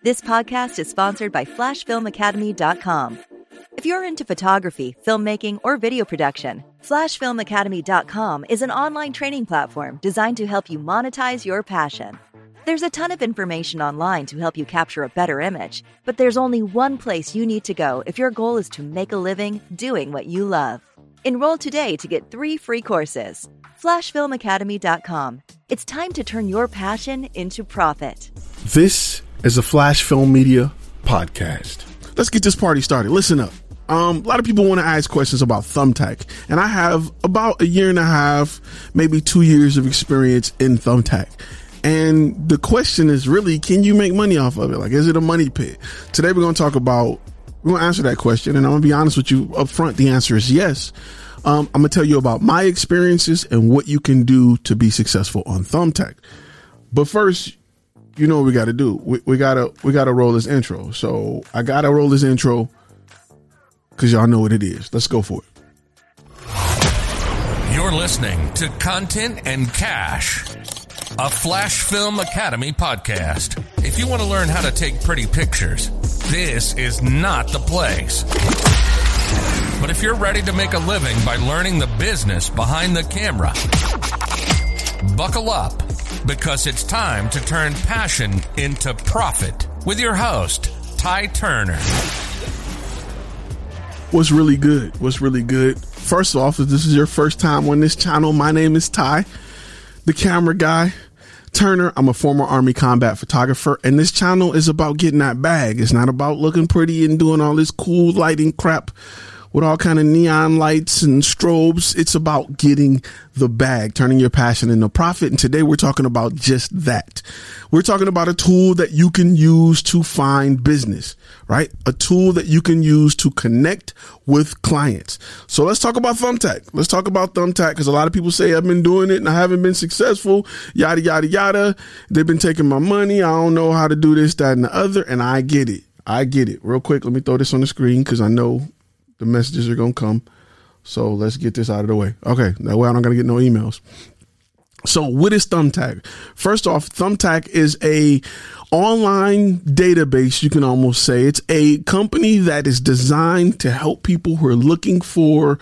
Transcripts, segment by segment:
This podcast is sponsored by FlashFilmAcademy.com. If you're into photography, filmmaking, or video production, FlashFilmAcademy.com is an online training platform designed to help you monetize your passion. There's a ton of information online to help you capture a better image, but there's only one place you need to go if your goal is to make a living doing what you love. Enroll today to get three free courses. FlashFilmAcademy.com. It's time to turn your passion into profit. This is a Flash Film Media podcast. Let's get this party started. Listen up. Um, a lot of people want to ask questions about Thumbtack, and I have about a year and a half, maybe two years of experience in Thumbtack. And the question is really, can you make money off of it? Like, is it a money pit? Today we're going to talk about, we're going to answer that question. And I'm going to be honest with you up front. The answer is yes. Um, I'm going to tell you about my experiences and what you can do to be successful on Thumbtack. But first, you know what we got to do. We, we gotta, we gotta roll this intro. So I gotta roll this intro because y'all know what it is. Let's go for it. You're listening to Content and Cash a Flash Film Academy podcast. If you want to learn how to take pretty pictures, this is not the place. But if you're ready to make a living by learning the business behind the camera, buckle up because it's time to turn passion into profit with your host, Ty Turner. What's really good? What's really good? First off, if this is your first time on this channel, my name is Ty, the camera guy. Turner. I'm a former Army combat photographer, and this channel is about getting that bag. It's not about looking pretty and doing all this cool lighting crap with all kind of neon lights and strobes. It's about getting the bag, turning your passion into profit. And today we're talking about just that. We're talking about a tool that you can use to find business, right? A tool that you can use to connect with clients. So let's talk about Thumbtack. Let's talk about Thumbtack because a lot of people say I've been doing it and I haven't been successful, yada, yada, yada. They've been taking my money. I don't know how to do this, that, and the other. And I get it. I get it. Real quick, let me throw this on the screen because I know the messages are to come. So let's get this out of the way. Okay, that way not going to get no emails. So what is Thumbtack? First off, Thumbtack is a online database, you can almost say. It's a company that is designed to help people who are looking for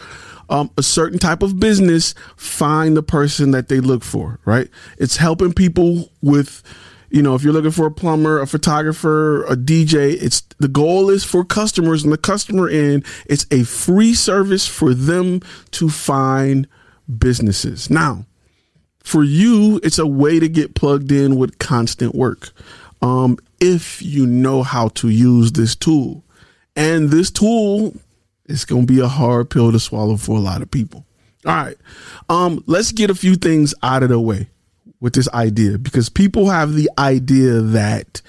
um, a certain type of business find the person that they look for, right? It's helping people with you know, if you're looking for a plumber, a photographer, a DJ, it's the goal is for customers and the customer end, it's a free service for them to find businesses. Now, for you, it's a way to get plugged in with constant work. Um, if you know how to use this tool. And this tool is going to be a hard pill to swallow for a lot of people. All right. Um, let's get a few things out of the way with this idea because people have the idea that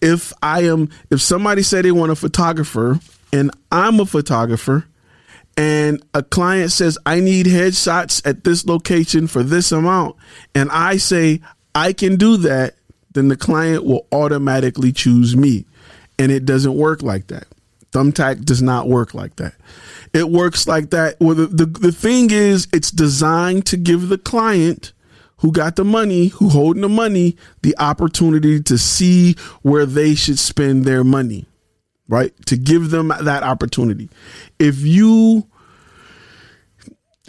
if I am, if somebody said they want a photographer and I'm a photographer and a client says, I need headshots at this location for this amount, and I say, I can do that, then the client will automatically choose me. And it doesn't work like that. Thumbtack does not work like that. It works like that. Well, the, the, the thing is, it's designed to give the client who got the money, who holding the money, the opportunity to see where they should spend their money, right? To give them that opportunity. If you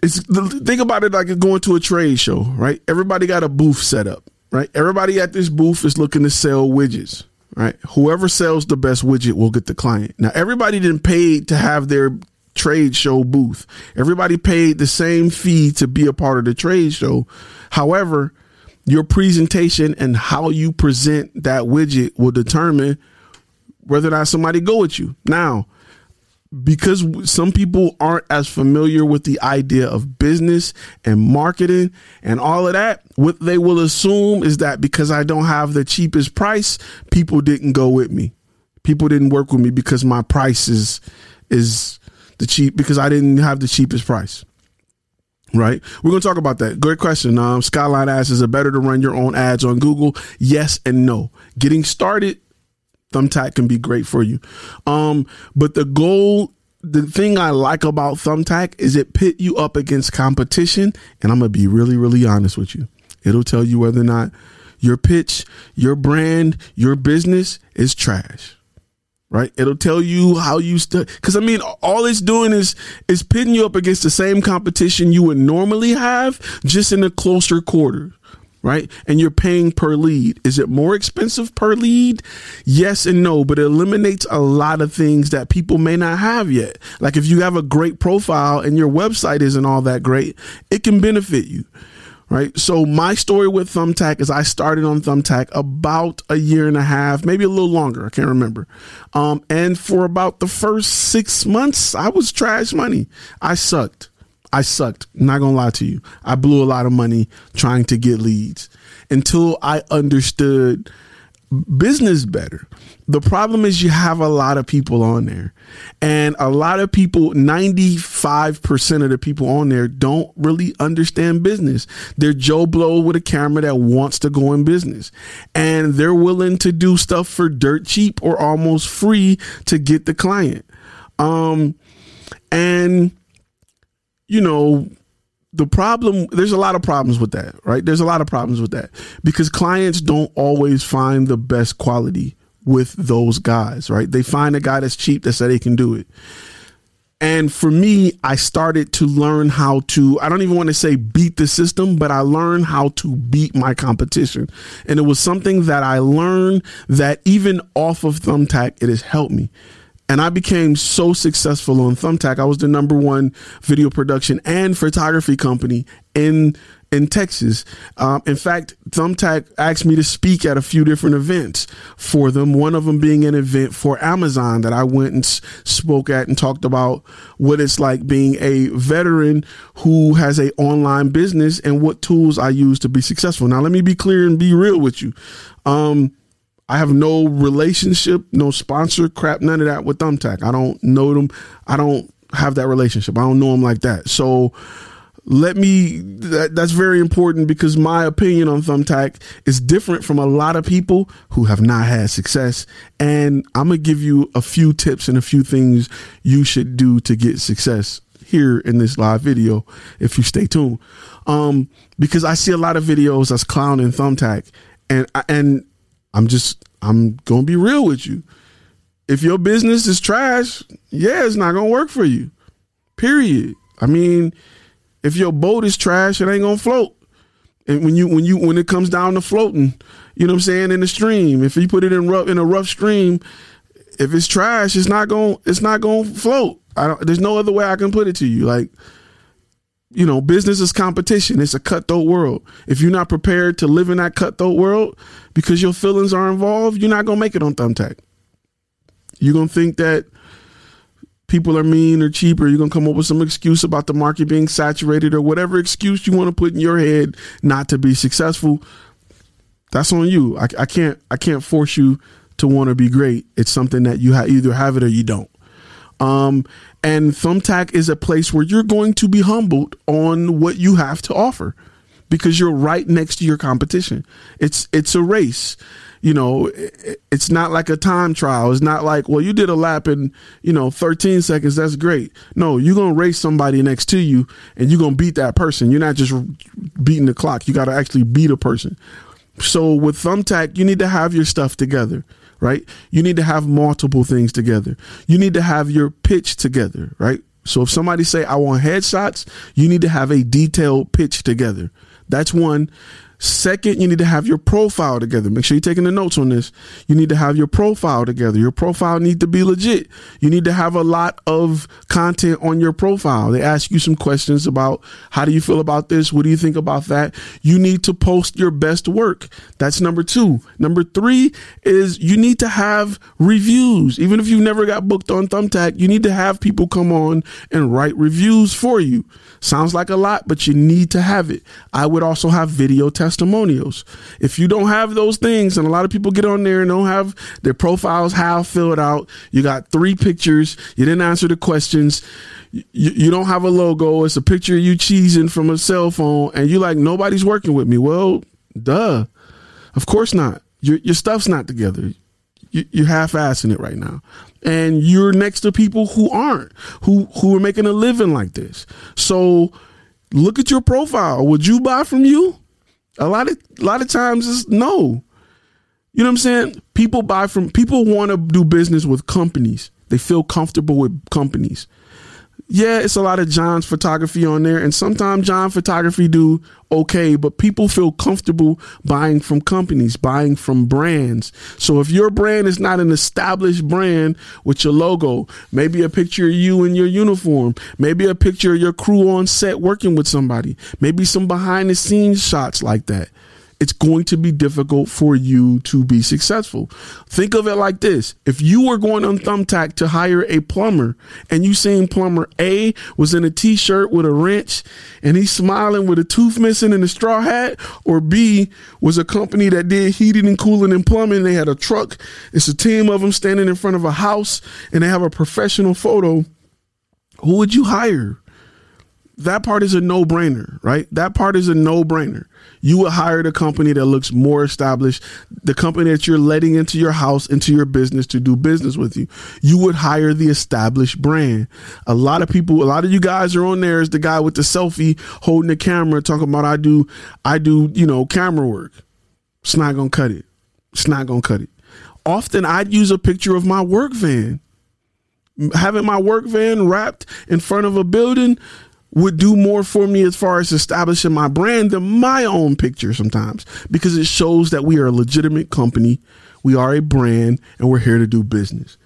it's think about it like going to a trade show, right? Everybody got a booth set up, right? Everybody at this booth is looking to sell widgets, right? Whoever sells the best widget will get the client. Now, everybody didn't pay to have their trade show booth. Everybody paid the same fee to be a part of the trade show. However, your presentation and how you present that widget will determine whether or not somebody go with you. Now, because some people aren't as familiar with the idea of business and marketing and all of that, what they will assume is that because I don't have the cheapest price, people didn't go with me. People didn't work with me because my price is is the cheap because I didn't have the cheapest price. Right. We're going to talk about that. Great question. Um, Skyline asks, is it better to run your own ads on Google? Yes and no. Getting started, Thumbtack can be great for you. Um, but the goal, the thing I like about Thumbtack is it pit you up against competition. And I'm going to be really, really honest with you. It'll tell you whether or not your pitch, your brand, your business is trash. Right? It'll tell you how you st- cuz I mean all it's doing is is pitting you up against the same competition you would normally have just in a closer quarter right? And you're paying per lead. Is it more expensive per lead? Yes and no, but it eliminates a lot of things that people may not have yet. Like if you have a great profile and your website isn't all that great, it can benefit you right? So my story with Thumbtack is I started on Thumbtack about a year and a half, maybe a little longer. I can't remember. Um, and for about the first six months, I was trash money. I sucked. I sucked. not gonna lie to you. I blew a lot of money trying to get leads until I understood business better. The problem is you have a lot of people on there, and a lot of people, 95% of the people on there don't really understand business. They're Joe Blow with a camera that wants to go in business, and they're willing to do stuff for dirt cheap or almost free to get the client. Um, and you know, the problem there's a lot of problems with that right? There's a lot of problems with that. Because clients don't always find the best quality with those guys right? They find a guy that's cheap that said they can do it. And for me i started to learn how to i don't even want to say beat the system but i learned how to beat my competition. And it was something that i learned that even off of thumbtack it has helped me and I became so successful on Thumbtack. I was the number one video production and photography company in in Texas. Um, in fact, Thumbtack asked me to speak at a few different events for them. One of them being an event for Amazon that I went and s- spoke at and talked about what it's like being a veteran who has a online business and what tools I use to be successful. Now, let me be clear and be real with you. Um, I have no relationship, no sponsor, crap, none of that with Thumbtack. I don't know them. I don't have that relationship. I don't know them like that. So let me that, that's very important because my opinion on Thumbtack is different from a lot of people who have not had success and I'm to give you a few tips and a few things you should do to get success here in this live video if you stay tuned. Um because I see a lot of videos that's clowning Thumbtack and and I'm just I'm gonna be real with you. If your business is trash, yeah, it's not gonna work for you. Period. I mean, if your boat is trash, it ain't gonna float. And when you when you when it comes down to floating, you know what I'm saying, in the stream, if you put it in rough in a rough stream, if it's trash, it's not gonna it's not to float. I don't there's no other way I can put it to you. Like you know, business is competition. It's a cutthroat world. If you're not prepared to live in that cutthroat world because your feelings are involved, you're not going to make it on Thumbtack. You're going to think that people are mean or cheap, or you're going to come up with some excuse about the market being saturated or whatever excuse you want to put in your head not to be successful. That's on you. I, I can't, I can't force you to want to be great. It's something that you ha- either have it or you don't. Um, and Thumbtack is a place where you're going to be humbled on what you have to offer because you're right next to your competition. It's it's a race. You know, it's not like a time trial. It's not like, well, you did a lap in, you know, 13 seconds. That's great. No, you're going to race somebody next to you and you're going to beat that person. You're not just beating the clock. You got to actually beat a person. So with Thumbtack, you need to have your stuff together right? You need to have multiple things together. You need to have your pitch together, right? So if somebody say I want headshots, you need to have a detailed pitch together. That's one. Second, you need to have your profile together. Make sure you're taking the notes on this. You need to have your profile together. Your profile needs to be legit. You need to have a lot of content on your profile. They ask you some questions about how do you feel about this? What do you think about that? You need to post your best work. That's number two. Number three is you need to have reviews. Even if you've never got booked on Thumbtack, you need to have people come on and write reviews for you. Sounds like a lot, but you need to have it. I would also have video testimonials testimonials. If you don't have those things, and a lot of people get on there and don't have their profiles half filled out, you got three pictures, you didn't answer the questions, you, you don't have a logo, it's a picture of you cheesing from a cell phone, and you're like, nobody's working with me. Well, duh. Of course not. Your, your stuff's not together. You, you're half-assing it right now and you're next to people who aren't who who are making a living like this so look at your profile would you buy from you A lot of a lot of times it's no. You know what I'm saying? People buy from people want to do business with companies. They feel comfortable with companies yeah, it's a lot of John's photography on there, and sometimes John photography do okay, but people feel comfortable buying from companies, buying from brands. So if your brand is not an established brand with your logo, maybe a picture of you in your uniform, maybe a picture of your crew on set working with somebody, maybe some behind the scenes shots like that it's going to be difficult for you to be successful. Think of it like this. If you were going on Thumbtack to hire a plumber and you seen plumber A was in a t-shirt with a wrench and he's smiling with a tooth missing and a straw hat, or B was a company that did heating and cooling and plumbing. They had a truck. It's a team of them standing in front of a house and they have a professional photo. Who would you hire? That part is a no brainer, right? That part is a no brainer. You would hire the company that looks more established, the company that you're letting into your house, into your business to do business with you. You would hire the established brand. A lot of people, a lot of you guys are on there as the guy with the selfie holding the camera talking about I do, I do, you know, camera work. It's not to cut it. It's not to cut it. Often I'd use a picture of my work van having my work van wrapped in front of a building would do more for me as far as establishing my brand than my own picture sometimes because it shows that we are a legitimate company, we are a brand, and we're here to do business.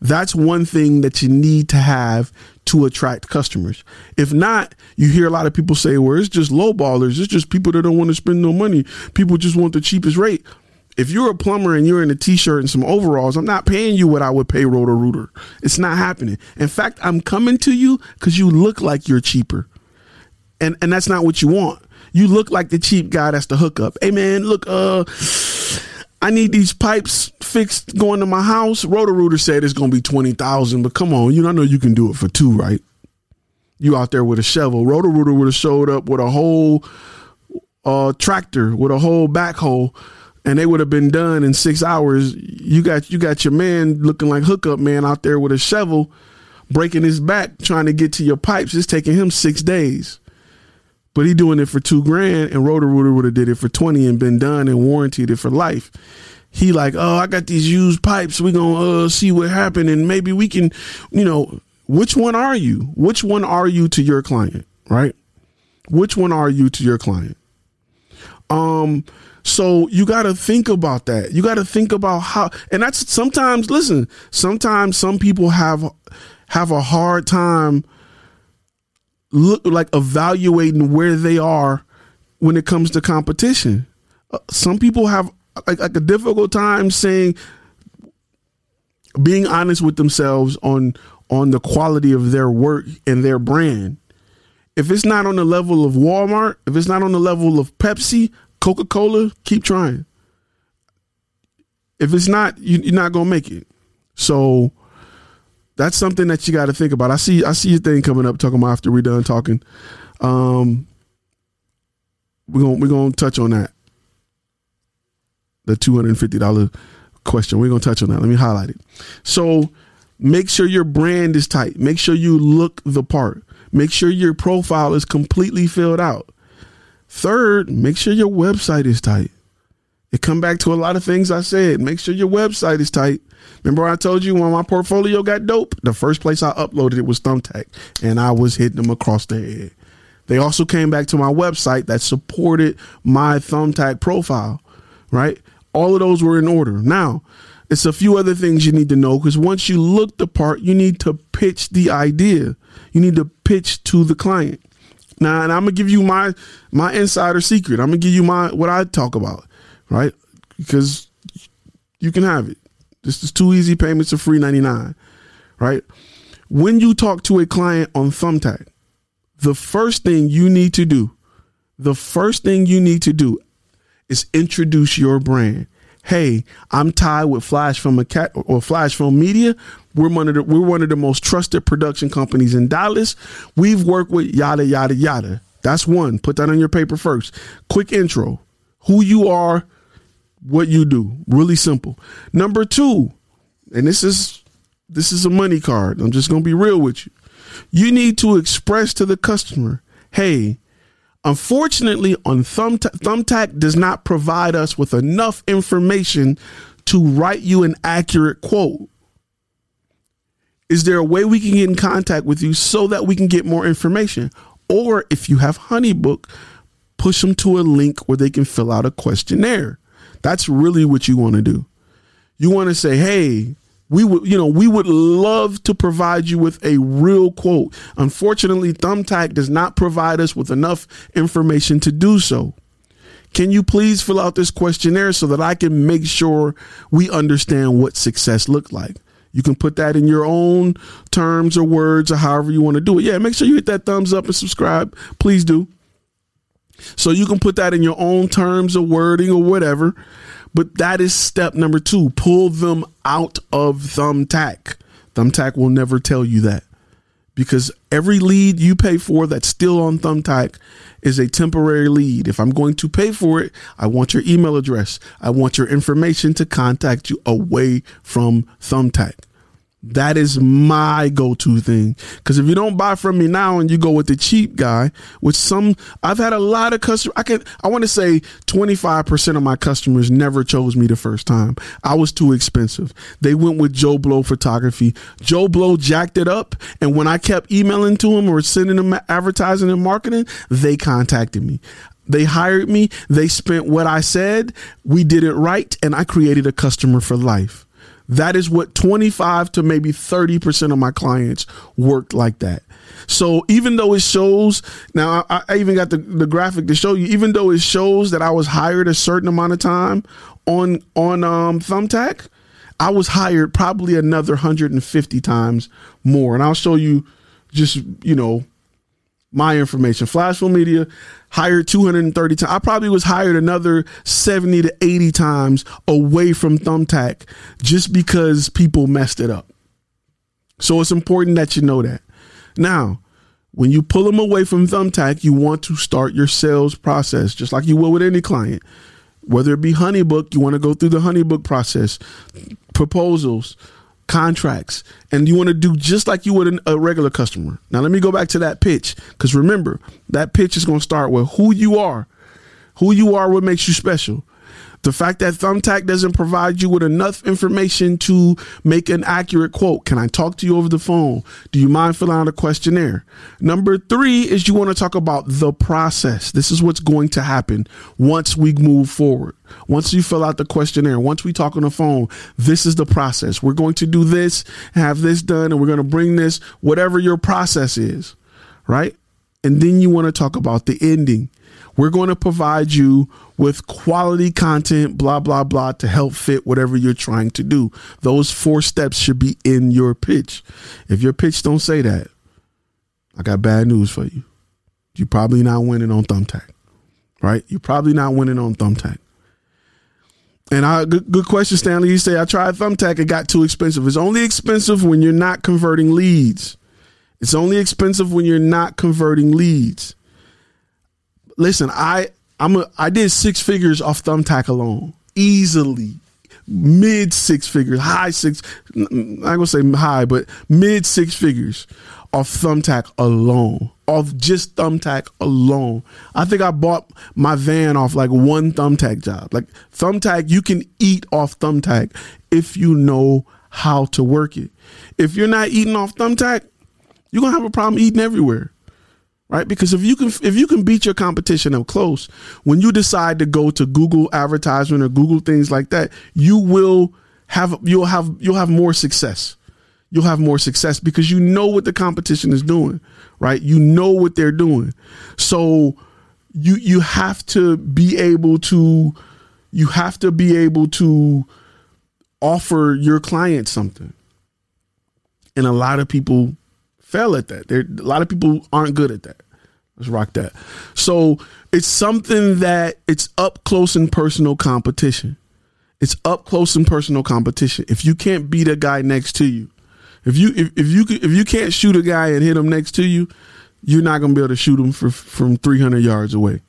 That's one thing that you need to have to attract customers. If not, you hear a lot of people say, well, it's just lowballers. It's just people that don't want to spend no money. People just want the cheapest rate if you're a plumber and you're in a t-shirt and some overalls, I'm not paying you what I would pay Roto Rooter. It's not happening. In fact, I'm coming to you because you look like you're cheaper. And and that's not what you want. You look like the cheap guy that's the hookup. Hey man, look, uh I need these pipes fixed going to my house. Roto Rooter said it's gonna be twenty thousand, but come on, you know I know you can do it for two, right? You out there with a shovel. Roto Rooter would have showed up with a whole uh tractor with a whole backhoe and they would have been done in six hours. You got you got your man looking like hookup man out there with a shovel, breaking his back trying to get to your pipes. It's taking him six days, but he doing it for two grand, and Roto Rooter would have did it for twenty and been done and warranted it for life. He like, oh, I got these used pipes. We gonna uh, see what happened, and maybe we can, you know, which one are you? Which one are you to your client? Right? Which one are you to your client? Um so you got to think about that. You got to think about how, and that's sometimes. Listen, sometimes some people have have a hard time look like evaluating where they are when it comes to competition. Uh, some people have like, like a difficult time saying being honest with themselves on on the quality of their work and their brand. If it's not on the level of Walmart, if it's not on the level of Pepsi, Coca Cola, keep trying. If it's not, you, are not gonna make it. So that's something that you got to think about. I see, I see your thing coming up. Talking about after we're done talking. Um, we're gonna we're gonna touch on that. The two hundred and fifty dollar question. We're gonna touch on that. Let me highlight it. So make sure your brand is tight. Make sure you look the part. Make sure your profile is completely filled out. Third, make sure your website is tight. It come back to a lot of things I said. Make sure your website is tight. Remember I told you when my portfolio got dope, the first place I uploaded it was Thumbtack, and I was hitting them across the head. They also came back to my website that supported my Thumbtack profile, right? All of those were in order. Now, it's a few other things you need to know because once you look the part, you need to pitch the idea. You need to pitch to the client. Now, and I'm gonna give you my my insider secret. I'm gonna give you my what I talk about, right? Because you can have it. This is two easy payments of free 99, right? When you talk to a client on Thumbtack, the first thing you need to do, the first thing you need to do is introduce your brand hey, I'm Ty with Flash cat or Flash Film Media. We're one of the we're one of the most trusted production companies in Dallas. We've worked with yada yada yada. That's one. Put that on your paper first. Quick intro. Who you are, what you do. Really simple. Number two, and this is this is a money card. I'm just gonna be real with you. You need to express to the customer, hey, Unfortunately, on Thumbtack, Thumbtack does not provide us with enough information to write you an accurate quote. Is there a way we can get in contact with you so that we can get more information? Or if you have HoneyBook, push them to a link where they can fill out a questionnaire. That's really what you want to do. You want to say, hey, we would you know we would love to provide you with a real quote. Unfortunately thumbtack does not provide us with enough information to do so. Can you please fill out this questionnaire so that i can make sure we understand what success looked like? You can put that in your own terms or words or however you want to do it. Yeah make sure you hit that thumbs up and subscribe. Please do. So you can put that in your own terms or wording or whatever but that is step number two. Pull them out of Thumbtack. Thumbtack will never tell you that because every lead you pay for that's still on Thumbtack is a temporary lead. If I'm going to pay for it, I want your email address. I want your information to contact you away from Thumbtack. That is my go-to thing. Cause if you don't buy from me now and you go with the cheap guy, which some I've had a lot of customers, I can I want to say 25% of my customers never chose me the first time. I was too expensive. They went with Joe Blow photography. Joe Blow jacked it up. And when I kept emailing to him or sending them advertising and marketing, they contacted me. They hired me. They spent what I said. We did it right. And I created a customer for life. That is what 25 to maybe 30% of my clients worked like that. So even though it shows, now I, I, even got the, the graphic to show you, even though it shows that I was hired a certain amount of time on, on, um, Thumbtack, I was hired probably another 150 times more. And I'll show you just, you know, my information. Flashfilm Media hired 230 times. I probably was hired another 70 to 80 times away from Thumbtack just because people messed it up. So it's important that you know that. Now, when you pull them away from Thumbtack, you want to start your sales process just like you will with any client. Whether it be Honeybook, you want to go through the Honeybook process, proposals, contracts and you want to do just like you would a regular customer. Now let me go back to that pitch cuz remember, that pitch is going to start with who you are. Who you are what makes you special. The fact that Thumbtack doesn't provide you with enough information to make an accurate quote. Can I talk to you over the phone? Do you mind filling out a questionnaire? Number three is you want to talk about the process. This is what's going to happen once we move forward. Once you fill out the questionnaire, once we talk on the phone, this is the process. We're going to do this, have this done, and we're going to bring this, whatever your process is, right? And then you want to talk about the ending. We're going to provide you with quality content, blah, blah, blah, to help fit whatever you're trying to do. Those four steps should be in your pitch. If your pitch don't say that, I got bad news for you. You're probably not winning on Thumbtack, right? You're probably not winning on Thumbtack. And I good, good question, Stanley. You say I tried Thumbtack, it got too expensive. It's only expensive when you're not converting leads. It's only expensive when you're not converting leads listen, I I'm a I did six figures off Thumbtack alone, easily, mid six figures, high six. I'm gonna say high, but mid six figures off Thumbtack alone, off just Thumbtack alone. I think I bought my van off like one Thumbtack job. Like Thumbtack, you can eat off Thumbtack if you know how to work it. If you're not eating off Thumbtack, you're gonna have a problem eating everywhere right? Because if you can if you can beat your competition up close, when you decide to go to Google advertisement or Google things like that, you will have you'll have you'll have more success. You'll have more success because you know what the competition is doing, right? You know what they're doing. So you you have to be able to you have to be able to offer your client something. And a lot of people fail at that. There, a lot of people aren't good at that. Let's rock that. So it's something that it's up close and personal competition. It's up close and personal competition. If you can't beat a guy next to you, if you if, if you if you can't shoot a guy and hit him next to you, you're not gonna be able to shoot him for, from 300 yards away.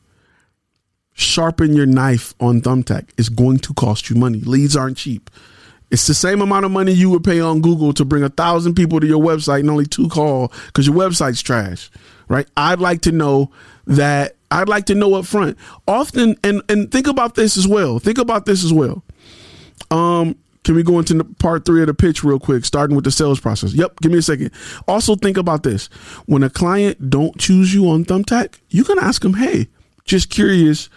Sharpen your knife on thumbtack. It's going to cost you money. Leads aren't cheap. It's the same amount of money you would pay on Google to bring a thousand people to your website and only two call because your website's trash, right? I'd like to know that I'd like to know up front. Often, and and think about this as well. Think about this as well. Um, can we go into part three of the pitch real quick, starting with the sales process? Yep, give me a second. Also, think about this: when a client don't choose you on Thumbtack, you can ask them, "Hey, just curious,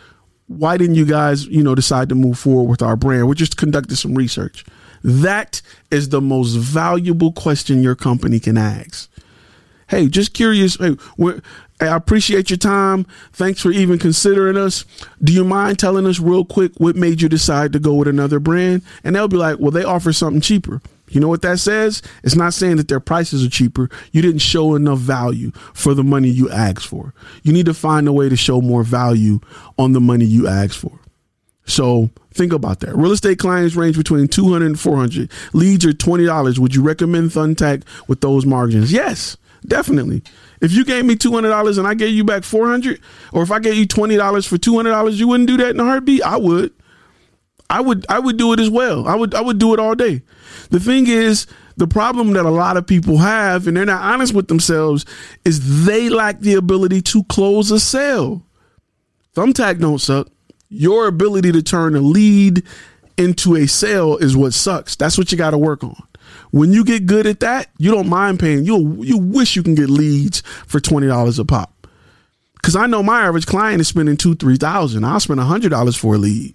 why didn't you guys, you know, decide to move forward with our brand? We're just conducting some research." That is the most valuable question your company can ask. Hey, just curious. Hey, I appreciate your time. Thanks for even considering us. Do you mind telling us real quick what made you decide to go with another brand? And they'll be like, well, they offer something cheaper. You know what that says? It's not saying that their prices are cheaper. You didn't show enough value for the money you asked for. You need to find a way to show more value on the money you asked for. So think about that. Real estate clients range between 200 and 400. Leads are $20. Would you recommend Thumbtack with those margins? Yes, definitely. If you gave me $200 and I gave you back 400 or if I gave you $20 for $200, you wouldn't do that in a heartbeat? I would. I would I would do it as well. I would I would do it all day. The thing is, the problem that a lot of people have and they're not honest with themselves is they lack the ability to close a sale. Thumbtack don't suck. Your ability to turn a lead into a sale is what sucks. That's what you got to work on. When you get good at that, you don't mind paying. You you wish you can get leads for twenty dollars a pop. Because I know my average client is spending two three thousand. I'll spend hundred dollars for a lead.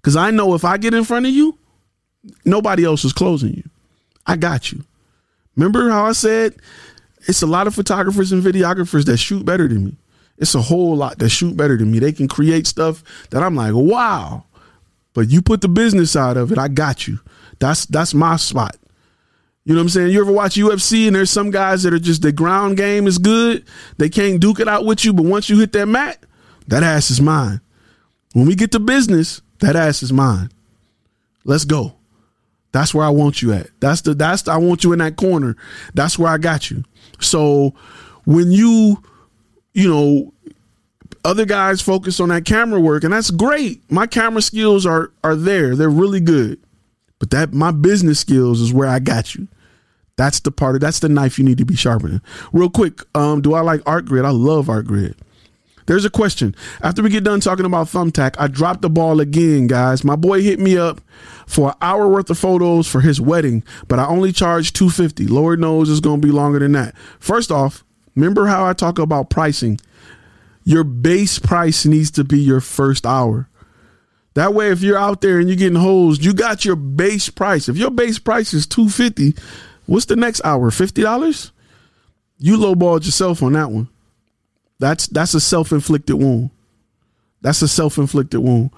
Because I know if I get in front of you, nobody else is closing you. I got you. Remember how I said it's a lot of photographers and videographers that shoot better than me. It's a whole lot that shoot better than me. They can create stuff that I'm like, wow. But you put the business side of it, I got you. That's that's my spot. You know what I'm saying? You ever watch UFC and there's some guys that are just the ground game is good. They can't duke it out with you, but once you hit that mat, that ass is mine. When we get to business, that ass is mine. Let's go. That's where I want you at. That's the that's the, I want you in that corner. That's where I got you. So when you you know, other guys focus on that camera work, and that's great. My camera skills are are there; they're really good. But that my business skills is where I got you. That's the part of that's the knife you need to be sharpening. Real quick, um, do I like Art Grid? I love ArtGrid. There's a question. After we get done talking about Thumbtack, I dropped the ball again, guys. My boy hit me up for an hour worth of photos for his wedding, but I only charged 250. Lord knows it's going to be longer than that. First off, Remember how I talk about pricing? Your base price needs to be your first hour. That way, if you're out there and you're getting hosed, you got your base price. If your base price is 250, what's the next hour? $50? You lowballed yourself on that one. That's that's a self-inflicted wound. That's a self-inflicted wound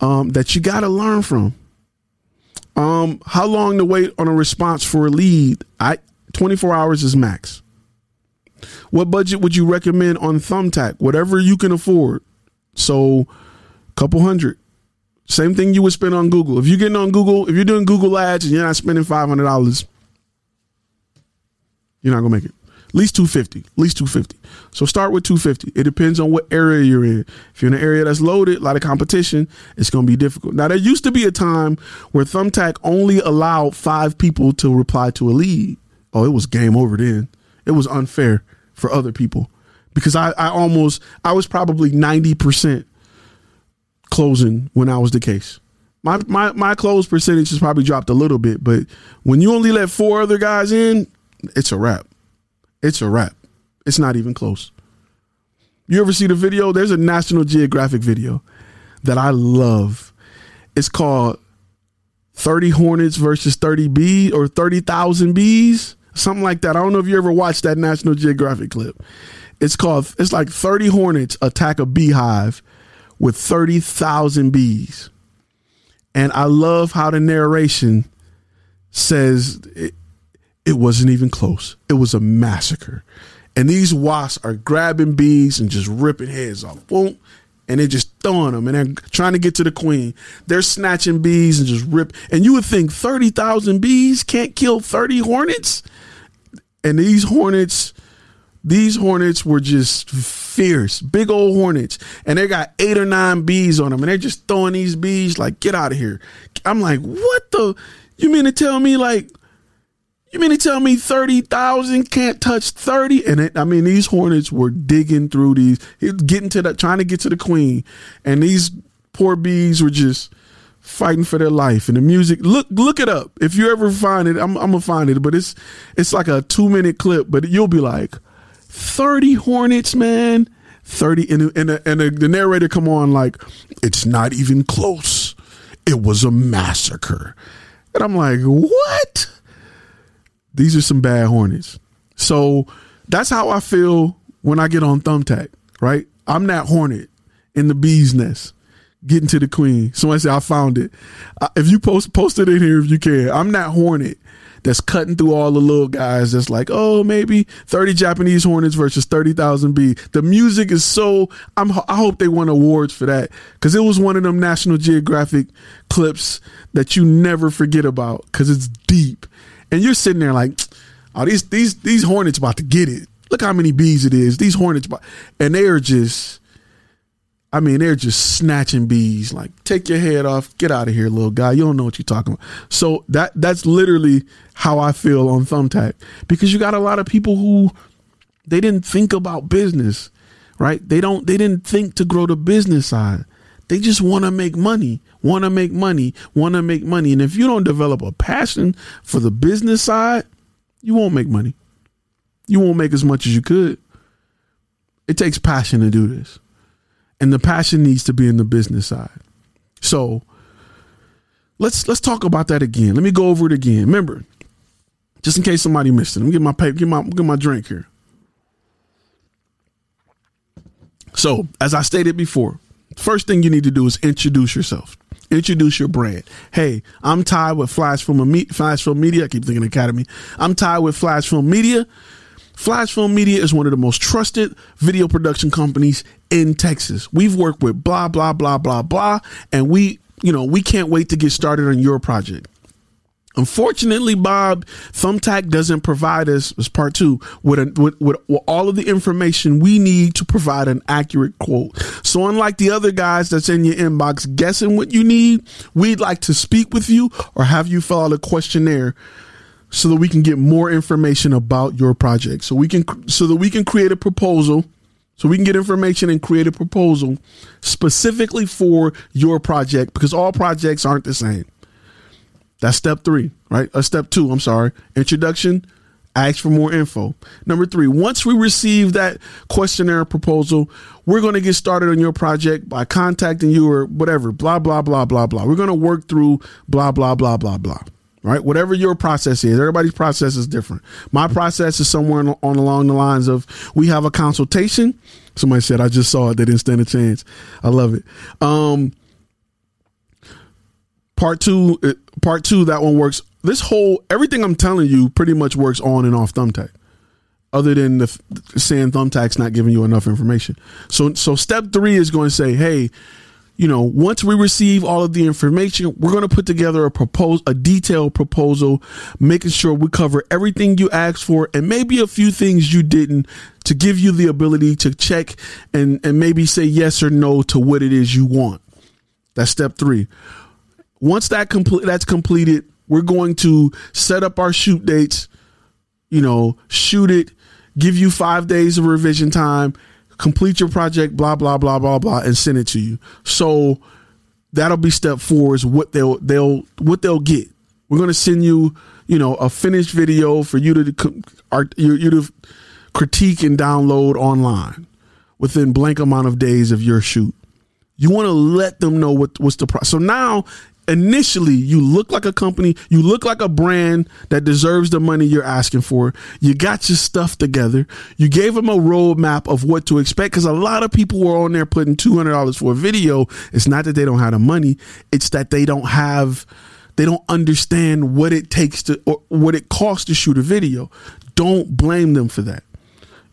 um, that you got to learn from. Um, how long to wait on a response for a lead? I 24 hours is max. What budget would you recommend on Thumbtack? Whatever you can afford. So, couple hundred. Same thing you would spend on Google. If you're getting on Google, if you're doing Google ads and you're not spending five hundred dollars, you're not gonna make it. At least two fifty. At least two fifty. So start with two fifty. It depends on what area you're in. If you're in an area that's loaded, a lot of competition, it's gonna be difficult. Now there used to be a time where Thumbtack only allowed five people to reply to a lead. Oh, it was game over then. It was unfair for other people because I, I almost I was probably ninety percent closing when I was the case. My my my close percentage has probably dropped a little bit, but when you only let four other guys in, it's a wrap. It's a wrap. It's not even close. You ever see the video? There's a National Geographic video that I love. It's called 30 Hornets versus 30 Bees or 30,000 Bees something like that. I don't know if you ever watched that National Geographic clip. It's called, it's like 30 hornets attack a beehive with 30,000 bees. And I love how the narration says it, wasn't even close. It was a massacre. And these wasps are grabbing bees and just ripping heads off. Boom. And they're just throwing them and they're trying to get to the queen. They're snatching bees and just rip. And you would think 30,000 bees can't kill 30 hornets? and these hornets these hornets were just fierce big old hornets and they got eight or nine bees on them and they're just throwing these bees like get out of here i'm like what the you mean to tell me like You mean to tell me 30,000 can't touch 30? And it, I mean, these Hornets were digging through these, getting to the, trying to get to the queen. And these poor bees were just fighting for their life. And the music, look, look it up. If you ever find it, I'm, I'm gonna find it, but it's, it's like a two minute clip, but you'll be like, 30 Hornets, man. 30 and, and, and the narrator come on like it's not even close it was a massacre and i'm like what these are some bad hornets. So that's how i feel when i get on thumbtack right? I'm that hornet in the bee's nest getting to the queen. Somebody say i found it. If you post post it in here if you can i'm that hornet that's cutting through all the little guys that's like, oh, maybe 30 Japanese Hornets versus 30,000 B. The music is so, I'm, I hope they won awards for that because it was one of them National Geographic clips that you never forget about because it's deep. And you're sitting there like, oh, these, these, these Hornets about to get it. Look how many bees it is. These Hornets, and they are just, I mean, they're just snatching bees. Like, take your head off, get out of here, little guy. You don't know what you're talking about. So that that's literally how I feel on Thumbtack because you got a lot of people who they didn't think about business, right? They don't they didn't think to grow the business side. They just want to make money, want to make money, want to make money. And if you don't develop a passion for the business side, you won't make money. You won't make as much as you could. It takes passion to do this and the passion needs to be in the business side. So let's let's talk about that again. Let me go over it again. Remember, just in case somebody missed it. Let me get my paper, get my get my drink here. So, as I stated before, first thing you need to do is introduce yourself. Introduce your brand. Hey, I'm Ty with Flash Film, Flash Film Media. I keep thinking Academy. I'm Ty with Flash Film Media. Flash Film Media is one of the most trusted video production companies in Texas. We've worked with blah, blah, blah, blah, blah, and we, you know, we can't wait to get started on your project. Unfortunately, Bob, Thumbtack doesn't provide us, as part two, with, a, with, with, with, all of the information we need to provide an accurate quote. So, unlike the other guys that's in your inbox guessing what you need, we'd like to speak with you or have you fill out a questionnaire so that we can get more information about your project. So we can so that we can create a proposal so we can get information and create a proposal specifically for your project because all projects aren't the same. That's step 3, right? A uh, step 2, I'm sorry. Introduction, ask for more info. Number 3, once we receive that questionnaire proposal, we're going to get started on your project by contacting you or whatever, blah blah blah blah blah. We're going to work through blah blah blah blah blah right? Whatever your process is, everybody's process is different. My process is somewhere on, on, along the lines of we have a consultation. Somebody said I just saw it; they didn't stand a chance. I love it. Um, part two, uh, part two, that one works. This whole everything I'm telling you pretty much works on and off Thumbtack. Other than the saying Thumbtack's not giving you enough information. So, so step three is going to say, hey you know, once we receive all of the information, we're going to put together a propose, a detailed proposal, making sure we cover everything you asked for and maybe a few things you didn't to give you the ability to check and, and maybe say yes or no to what it is you want. That's step three. Once that complete, that's completed, we're going to set up our shoot dates, you know, shoot it, give you five days of revision time complete your project, blah, blah, blah, blah, blah, and send it to you. So that'll be step four is what they'll they'll what they'll get. We're gonna send you, you know, a finished video for you to you, you to critique and download online within blank amount of days of your shoot. You want to let them know what what's the process. So now initially you look like a company, you look like a brand that deserves the money you're asking for. You got your stuff together. You gave them a roadmap of what to expect because a lot of people were on there putting $200 for a video. It's not that they don't have the money, it's that they don't have, they don't understand what it takes to, or what it costs to shoot a video. Don't blame them for that.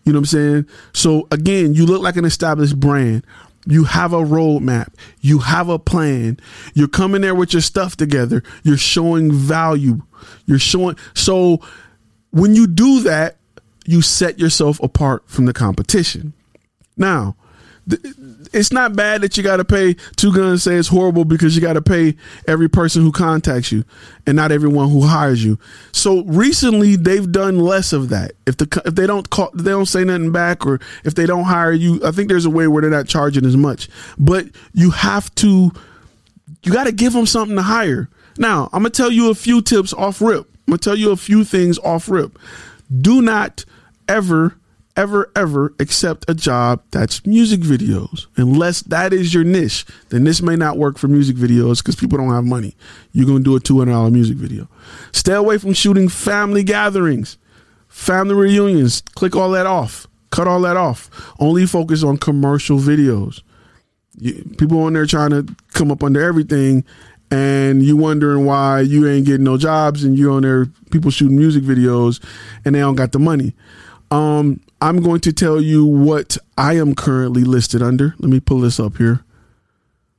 You know what I'm saying? So again, you look like an established brand. You have a roadmap. You have a plan. You're coming there with your stuff together. You're showing value. You're showing. So when you do that, you set yourself apart from the competition. Now, it's not bad that you got to pay. Two Guns say it's horrible because you got to pay every person who contacts you, and not everyone who hires you. So recently, they've done less of that. If the if they don't call, they don't say nothing back, or if they don't hire you, I think there's a way where they're not charging as much. But you have to, you got to give them something to hire. Now, I'm gonna tell you a few tips off rip. I'm gonna tell you a few things off rip. Do not ever ever, ever accept a job that's music videos. Unless that is your niche, then this may not work for music videos because people don't have money. You're going to do a $200 music video. Stay away from shooting family gatherings, family reunions. Click all that off. Cut all that off. Only focus on commercial videos. You, people on there trying to come up under everything and you wondering why you ain't getting no jobs and you on there people shooting music videos and they don't got the money. Um, I'm going to tell you what I am currently listed under. Let me pull this up here.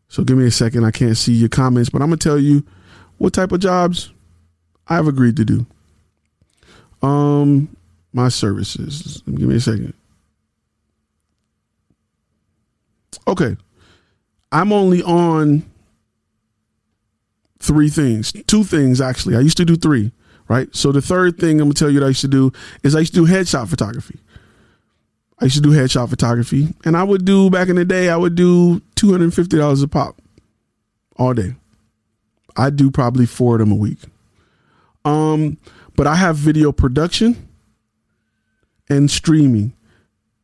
So give me a second. I can't see your comments, but I'm going to tell you what type of jobs I've agreed to do. Um, my services. Give me a second. Okay. I'm only on three things, two things actually. I used to do three, right? So the third thing I'm gonna tell you that I used to do is I used to do headshot photography. I used to do headshot photography, and I would do back in the day. I would do two hundred and fifty dollars a pop, all day. I do probably four of them a week. Um, but I have video production and streaming,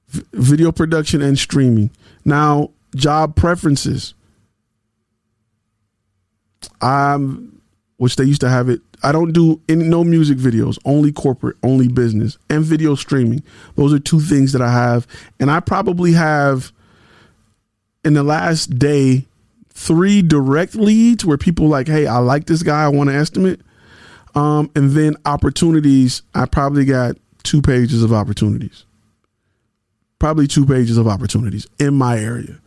v- video production and streaming. Now, job preferences. I'm, which they used to have it I don't do any, no music videos, only corporate, only business, and video streaming. Those are two things that I have, and I probably have in the last day three direct leads where people like, hey, I like this guy, I want to estimate, um, and then opportunities. I probably got two pages of opportunities, probably two pages of opportunities in my area.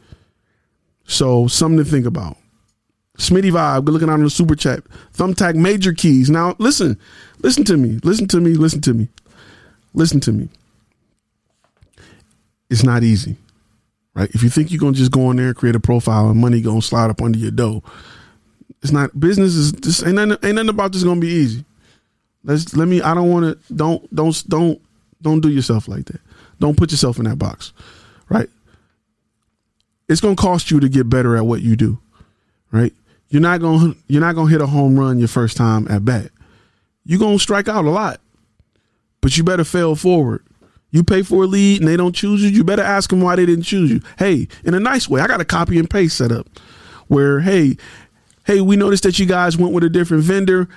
So something to think about. Smitty Vibe, good looking out on the super chat. Thumbtack Major Keys. Now, listen, listen to me, listen to me, listen to me, listen to me. It's not easy, right? If you think you're gonna just go in there and create a profile and money gonna slide up under your dough, it's not. Business is just ain't nothing, ain't nothing about this gonna be easy. Let's let me. I don't want to. Don't don't don't don't do yourself like that. Don't put yourself in that box, right? It's gonna cost you to get better at what you do, right? You're not gonna you're not gonna hit a home run your first time at bat. You're gonna strike out a lot, but you better fail forward. You pay for a lead and they don't choose you. You better ask them why they didn't choose you. Hey, in a nice way, I got a copy and paste set up where hey, hey, we noticed that you guys went with a different vendor.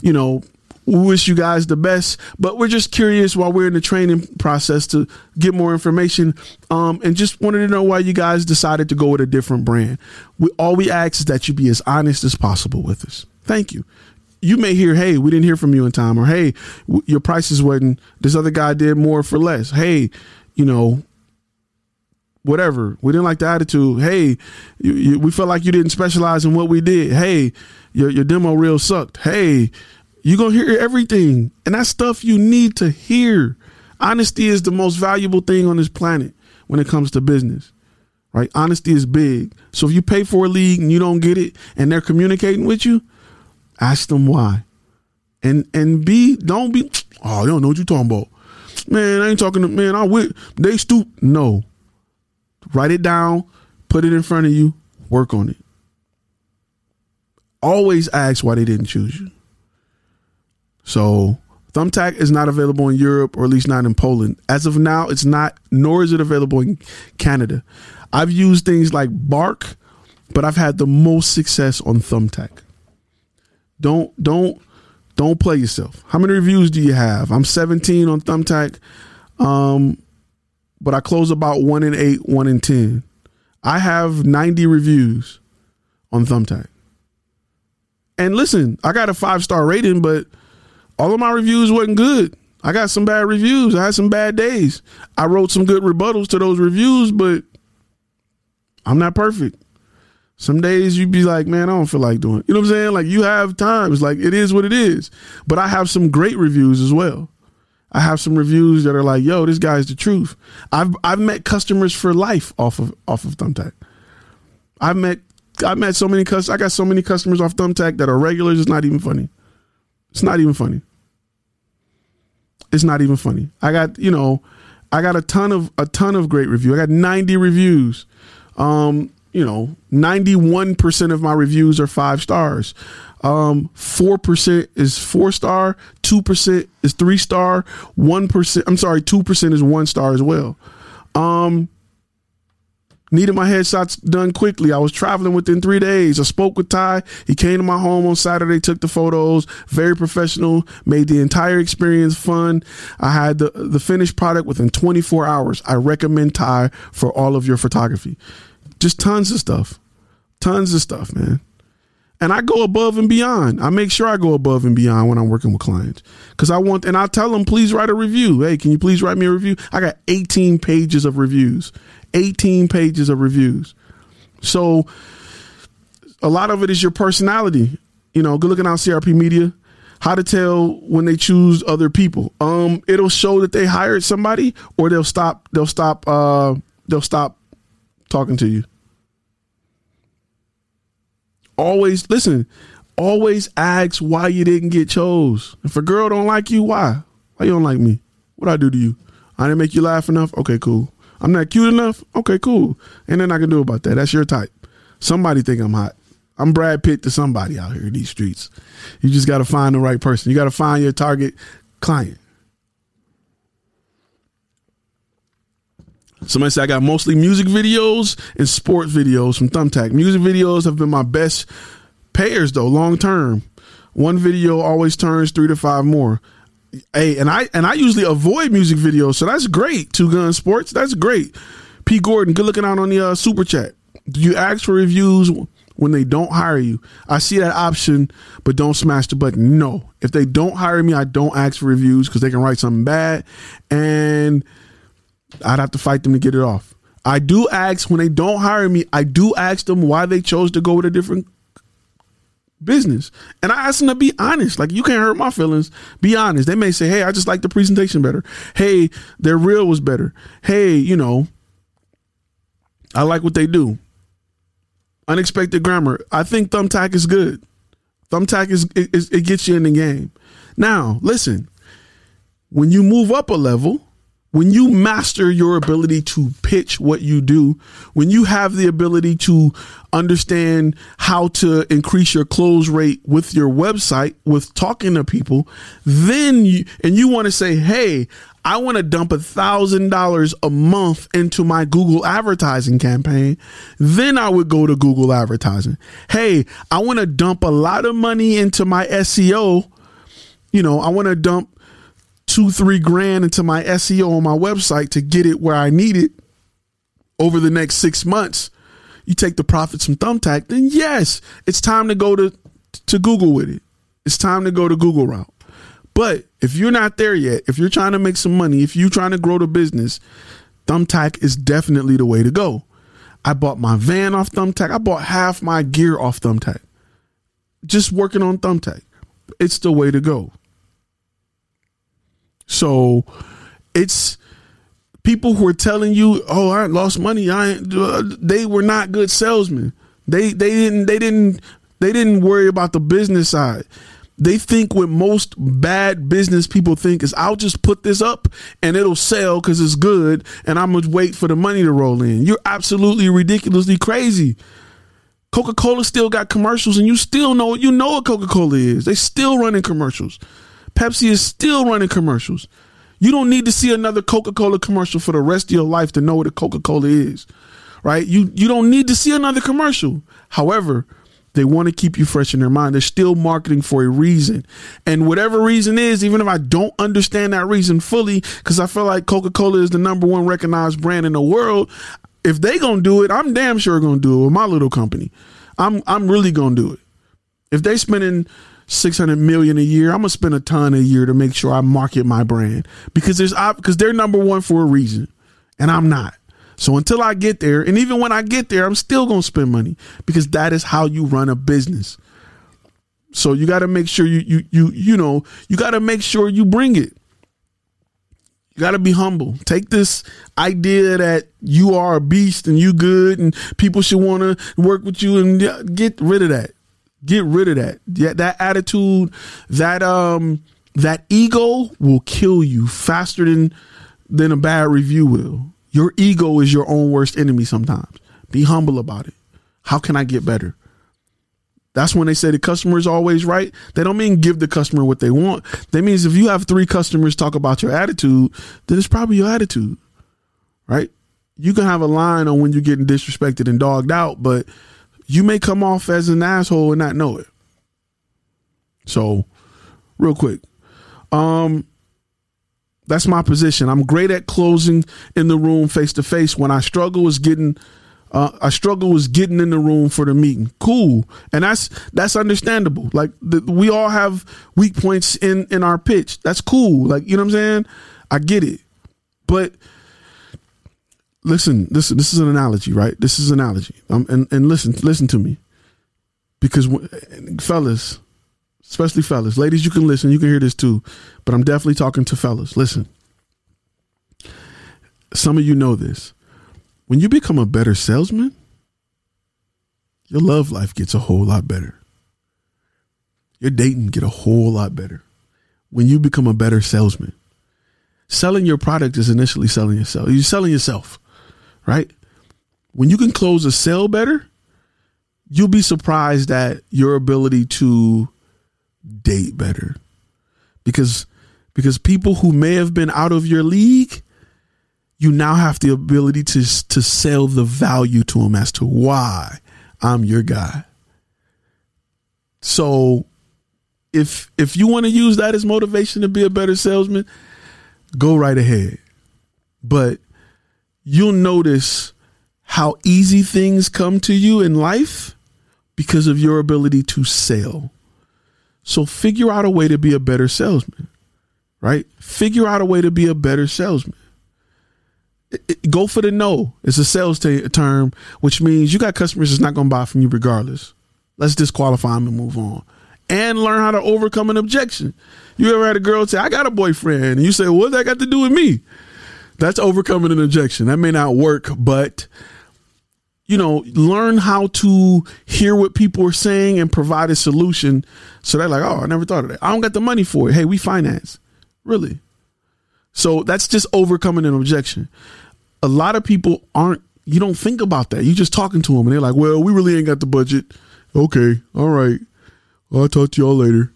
You know, we wish you guys the best, but we're just curious while we're in the training process to get more information. Um, and just wanted to know why you guys decided to go with a different brand. We, all we ask is that you be as honest as possible with us. Thank you. You may hear, hey, we didn't hear from you in time, or hey, w- your prices wasn't, this other guy did more for less. Hey, you know, whatever. We didn't like the attitude. Hey, you, you, we felt like you didn't specialize in what we did. Hey, your, your demo reel sucked. Hey, you're going to hear everything. And that stuff you need to hear. Honesty is the most valuable thing on this planet when it comes to business, right? Honesty is big. So if you pay for a league and you don't get it and they're communicating with you, ask them why. And and be don't be oh you don't know what you're talking about. Man, I ain't talking to man, I with they stoop. No. Write it down, put it in front of you, work on it. Always ask why they didn't choose you. So Thumbtack is not available in Europe, or at least not in Poland. As of now, it's not, nor is it available in Canada. I've used things like Bark, but I've had the most success on Thumbtack. Don't don't don't play yourself. How many reviews do you have? I'm 17 on Thumbtack, um, but I close about one in eight, one in ten. I have 90 reviews on Thumbtack. And listen, I got a five star rating, but all of my reviews wasn't good. I got some bad reviews. I had some bad days. I wrote some good rebuttals to those reviews, but I'm not perfect. Some days you'd be like, man, I don't feel like doing it. You know what I'm saying? Like you have times, like it is what it is. But I have some great reviews as well. I have some reviews that are like, "Yo, this guy's the truth." I've I've met customers for life off of off of Thumbtack. I've met I've met so many customers. I got so many customers off Thumbtack that are regulars. It's not even funny. It's not even funny. It's not even funny. I got you know, I got a ton of a ton of great review. I got ninety reviews. Um, you know, ninety one percent of my reviews are five stars. Um, 4% is four star, 2% is three star, 1%, I'm sorry, 2% is one star as well. Um, needed my headshots done quickly. I was traveling within three days. I spoke with Ty. He came to my home on Saturday, took the photos, very professional, made the entire experience fun. I had the, the finished product within 24 hours. I recommend Ty for all of your photography. Just tons of stuff. Tons of stuff, man and I go above and beyond. I make sure I go above and beyond when I'm working with clients because I want, and I tell them, please write a review. Hey, can you please write me a review? I got 18 pages of reviews, 18 pages of reviews. So a lot of it is your personality. You know, good looking out CRP Media. How to tell when they choose other people? Um, it'll show that they hired somebody, or they'll stop. They'll stop. Uh, they'll stop talking to you always listen. Always ask why you didn't get chose. If a girl don't like you, why? Why you don't like me? What I do to you? I didn't make you laugh enough. Okay, cool. I'm not cute enough. Okay, cool. And then I can do about that. That's your type. Somebody think I'm hot. I'm Brad Pitt to somebody out here in these streets. You just got to find the right person. You got to find your target client. Somebody said I got mostly music videos and sport videos from Thumbtack. Music videos have been my best payers though, long term. One video always turns three to five more. Hey, and I and I usually avoid music videos, so that's great. Two Gun Sports, that's great. P. Gordon, good looking out on the uh, super chat. Do you ask for reviews when they don't hire you? I see that option, but don't smash the button. No, if they don't hire me, I don't ask for reviews because they can write something bad and I'd have to fight them to get it off. I do ask when they don't hire me, I do ask them why they chose to go with a different business. And I ask them to be honest. Like you can't hurt my feelings. Be honest. They may say, Hey, I just like the presentation better. Hey, their reel was better. Hey, you know, I like what they do. Unexpected grammar. I think Thumbtack is good. Thumbtack is, is it gets you in the game. Now, listen, when you move up a level, when you master your ability to pitch what you do, when you have the ability to understand how to increase your close rate with your website, with talking to people, then you, and you want to say, Hey, I want to dump a thousand dollars a month into my Google advertising campaign. Then I would go to Google advertising. Hey, I want to dump a lot of money into my SEO. You know, I want to dump two, three grand into my SEO on my website to get it where I need it over the next six months, you take the profits from Thumbtack, then yes, it's time to go to to Google with it. It's time to go to Google route. But if you're not there yet, if you're trying to make some money, if you're trying to grow the business, Thumbtack is definitely the way to go. I bought my van off Thumbtack. I bought half my gear off Thumbtack. Just working on Thumbtack. It's the way to go. So it's people who are telling you, "Oh, I lost money." I uh, they were not good salesmen. They they didn't they didn't they didn't worry about the business side. They think what most bad business people think is I'll just put this up and it'll sell because it's good and I'm gonna wait for the money to roll in. You're absolutely ridiculously crazy. Coca Cola still got commercials and you still know you know what Coca Cola is. They still running commercials. Pepsi is still running commercials. You don't need to see another Coca-Cola commercial for the rest of your life to know what a Coca-Cola is. Right? You you don't need to see another commercial. However, they want to keep you fresh in their mind. They're still marketing for a reason. And whatever reason is, even if I don't understand that reason fully, because I feel like Coca-Cola is the number one recognized brand in the world, if they gonna do it, I'm damn sure gonna do it with my little company. I'm I'm really gonna do it. If they spending 600 million a year i'm gonna spend a ton a year to make sure i market my brand because there's because they're number one for a reason and i'm not so until i get there and even when i get there i'm still gonna spend money because that is how you run a business so you got to make sure you you you you know you got to make sure you bring it You got to be humble. Take this idea that you are a beast and you good and people should want to work with you and get rid of that. Get rid of that. Yeah, that attitude, that um that ego will kill you faster than than a bad review will. Your ego is your own worst enemy sometimes. Be humble about it. How can I get better? That's when they say the customer is always right. They don't mean give the customer what they want. That means if you have three customers talk about your attitude, then it's probably your attitude, right? You can have a line on when you're getting disrespected and dogged out, but you may come off as an asshole and not know it. So, real quick, um, that's my position. I'm great at closing in the room face to face. When I struggle is getting uh, I struggle with getting in the room for the meeting. Cool, and that's that's understandable. Like the, we all have weak points in in our pitch. That's cool. Like you know what I'm saying. I get it, but listen, listen. This is an analogy, right? This is an analogy. Um, and and listen, listen to me, because fellas, especially fellas, ladies, you can listen. You can hear this too, but I'm definitely talking to fellas. Listen, some of you know this when you become a better salesman, your love life gets a whole lot better. Your dating get a whole lot better when you become a better salesman. Selling your product is initially selling yourself. You're selling yourself, right? When you can close a sale better, you'll be surprised at your ability to date better. Because because people who may have been out of your league you now have the ability to to sell the value to them as to why I'm your guy. So if if you want to use that as motivation to be a better salesman, go right ahead. But you'll notice how easy things come to you in life because of your ability to sell. So figure out a way to be a better salesman, right? Figure out a way to be a better salesman go for the no. It's a sales t- term, which means you got customers that's not going to buy from you regardless. Let's disqualify them and move on. And learn how to overcome an objection. You ever had a girl say, I got a boyfriend, and you say, What that got to do with me? That's overcoming an objection. That may not work, but you know, learn how to hear what people are saying and provide a solution. So they're like, oh, I never thought of that. I don't got the money for it. Hey, we finance. Really? So that's just overcoming an objection. A lot of people aren't, you don't think about that. You're just talking to them and they're like, well, we really ain't got the budget. Okay. All right. Well, I'll talk to y'all later.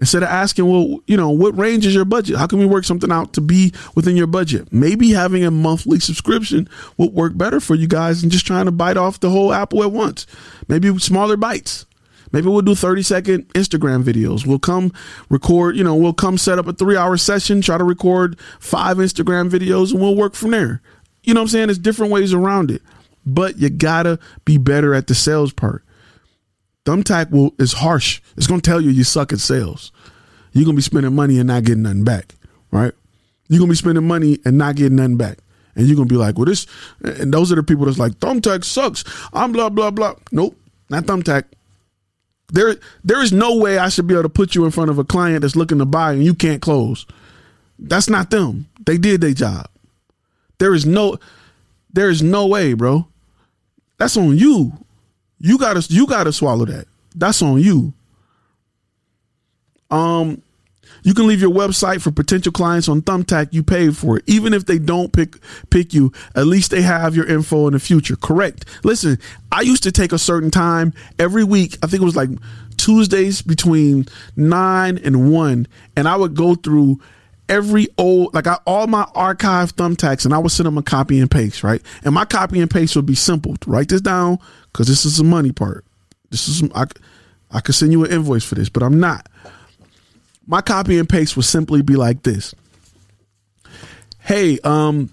Instead of asking, well, you know, what range is your budget? How can we work something out to be within your budget? Maybe having a monthly subscription would work better for you guys than just trying to bite off the whole apple at once. Maybe smaller bites. Maybe we'll do 30 second Instagram videos. We'll come record, you know, we'll come set up a three hour session, try to record five Instagram videos, and we'll work from there. You know what I'm saying? There's different ways around it, but you gotta be better at the sales part. Thumbtack will is harsh. It's gonna tell you you suck at sales. You're gonna be spending money and not getting nothing back, right? You're gonna be spending money and not getting nothing back. And you're gonna be like, well, this and those are the people that's like, Thumbtack sucks. I'm blah blah blah. Nope, not Thumbtack. There, there is no way I should be able to put you in front of a client that's looking to buy and you can't close. That's not them. They did their job. There is no, there is no way, bro. That's on you. You gotta, you gotta swallow that. That's on you. Um, you can leave your website for potential clients on Thumbtack. You paid for it. Even if they don't pick pick you, at least they have your info in the future. Correct. Listen, I used to take a certain time every week. I think it was like Tuesdays between nine and one, and I would go through every old like I, all my archive thumbtacks and I would send them a copy and paste, right? And my copy and paste would be simple. Write this down because this is the money part. This is I, I could send you an invoice for this, but I'm not my copy and paste would simply be like this. Hey, um,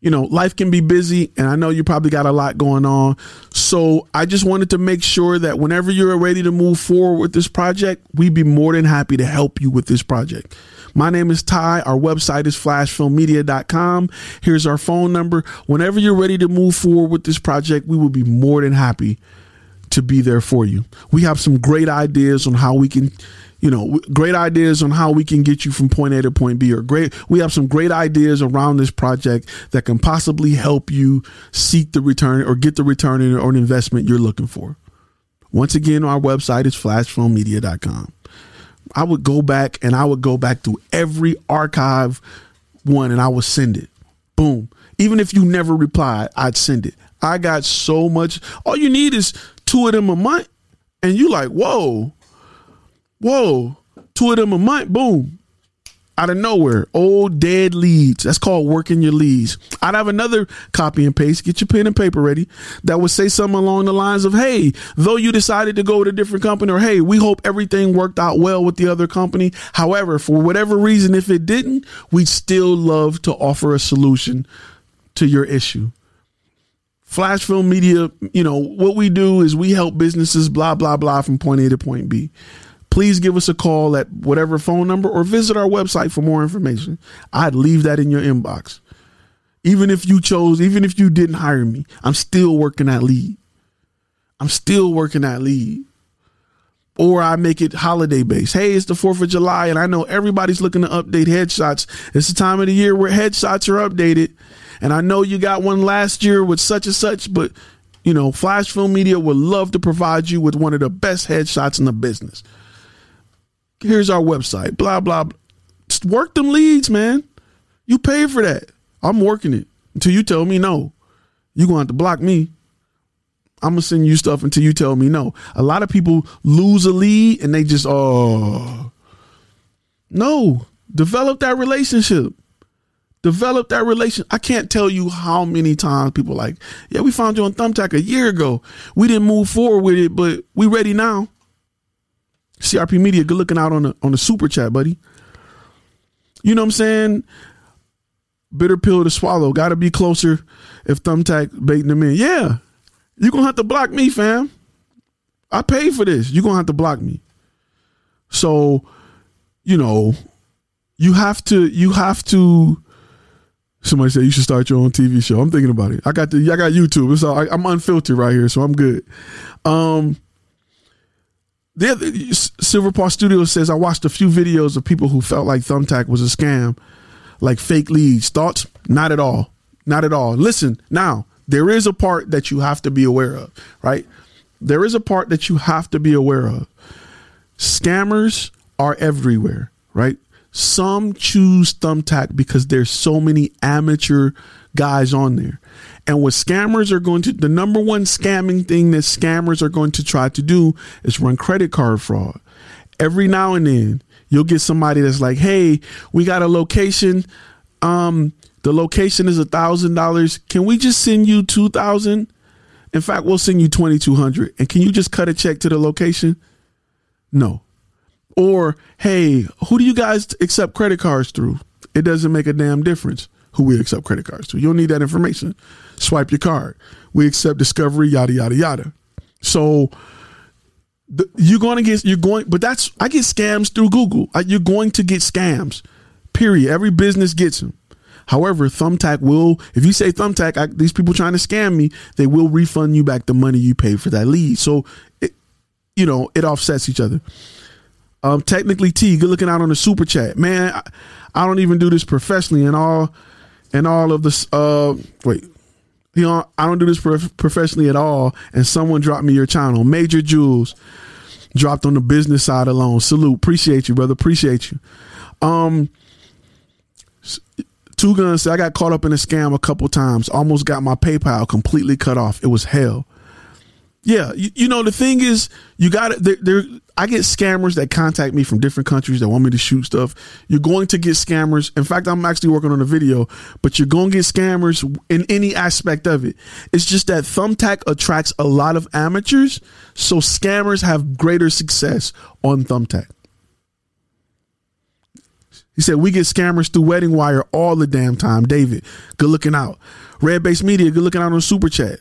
you know, life can be busy and I know you probably got a lot going on. So I just wanted to make sure that whenever you're ready to move forward with this project, we'd be more than happy to help you with this project. My name is Ty. Our website is flashfilmmedia.com. Here's our phone number. Whenever you're ready to move forward with this project, we will be more than happy to be there for you. We have some great ideas on how we can you know, great ideas on how we can get you from point A to point B or great we have some great ideas around this project that can possibly help you seek the return or get the return or an investment you're looking for. Once again, our website is flashfilmmedia.com. I would go back and I would go back through every archive one and I would send it. Boom. Even if you never replied, I'd send it. I got so much. All you need is two of them a month, and you like, whoa, whoa, two of them a month, boom out of nowhere, old dead leads. That's called working your leads. I'd have another copy and paste. Get your pen and paper ready. That would say something along the lines of, "Hey, though you decided to go with a different company, or hey, we hope everything worked out well with the other company. However, for whatever reason, if it didn't, we'd still love to offer a solution to your issue." Flash Film Media, you know, what we do is we help businesses, blah blah blah, from point A to point B please give us a call at whatever phone number or visit our website for more information. I'd leave that in your inbox. Even if you chose, even if you didn't hire me, I'm still working that lead. I'm still working that lead. Or I make it holiday based. Hey, it's the 4th of July, and I know everybody's looking to update headshots. It's the time of the year where headshots are updated. And I know you got one last year with such and such, but you know, Flash Film Media would love to provide you with one of the best headshots in the business here's our website, blah, blah, blah. Just work them leads, man. You pay for that. I'm working it until you tell me no. You're going to have to block me. I'm going to send you stuff until you tell me no. A lot of people lose a lead and they just, oh, no. Develop that relationship. Develop that relation. I can't tell you how many times people like, yeah, we found you on Thumbtack a year ago. We didn't move forward with it, but we ready now. CRP Media, good looking out on the on the super chat, buddy. You know what I'm saying? Bitter pill to swallow. Got to be closer if Thumbtack baiting them in. Yeah, you're gonna have to block me, fam. I paid for this. You're gonna have to block me. So, you know, you have to. You have to. Somebody said you should start your own TV show. I'm thinking about it. I got the. I got YouTube. All, I, I'm unfiltered right here, so I'm good. Um, the Silver Paw Studios says I watched a few videos of people who felt like Thumbtack was a scam, like fake leads. Thoughts? Not at all. Not at all. Listen, now there is a part that you have to be aware of, right? There is a part that you have to be aware of. Scammers are everywhere, right? Some choose Thumbtack because there's so many amateur guys on there. And what scammers are going to, the number one scamming thing that scammers are going to try to do is run credit card fraud. Every now and then, you'll get somebody that's like, hey, we got a location. Um, the location is a thousand dollars. Can we just send you two thousand? In fact, we'll send you twenty two hundred. And can you just cut a check to the location? No. Or, hey, who do you guys accept credit cards through? It doesn't make a damn difference who we accept credit cards to. You don't need that information. Swipe your card. We accept Discovery, yada yada yada. So the, you're going to get you're going, but that's I get scams through Google. You're going to get scams. Period. Every business gets them. However, Thumbtack will, if you say Thumbtack, I, these people trying to scam me, they will refund you back the money you paid for that lead. So, it, you know, it offsets each other. Um, technically, T, good looking out on the super chat, man. I, I don't even do this professionally, and all and all of this. Uh, wait, you know, I don't do this prof- professionally at all. And someone dropped me your channel, Major Jules, dropped on the business side alone. Salute, appreciate you, brother, appreciate you. Um, two guns. I got caught up in a scam a couple times. Almost got my PayPal completely cut off. It was hell. Yeah, you, you know the thing is, you got it. There, there, I get scammers that contact me from different countries that want me to shoot stuff. You're going to get scammers. In fact, I'm actually working on a video, but you're going to get scammers in any aspect of it. It's just that Thumbtack attracts a lot of amateurs, so scammers have greater success on Thumbtack. He said, We get scammers through Wedding Wire all the damn time. David, good looking out. Red Base Media, good looking out on Super Chat.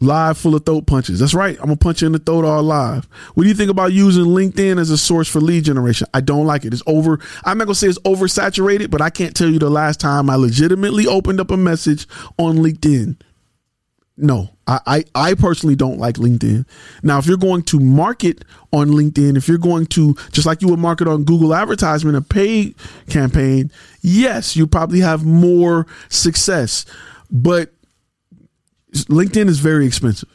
Live full of throat punches. That's right. I'm gonna punch you in the throat all live. What do you think about using LinkedIn as a source for lead generation? I don't like it. It's over. I'm not gonna say it's oversaturated, but I can't tell you the last time I legitimately opened up a message on LinkedIn. no, I, I, I personally don't like LinkedIn. Now, if you're going to market on LinkedIn, if you're going to just like you would market on Google advertisement, a paid campaign, yes, you probably have more success. But LinkedIn is very expensive.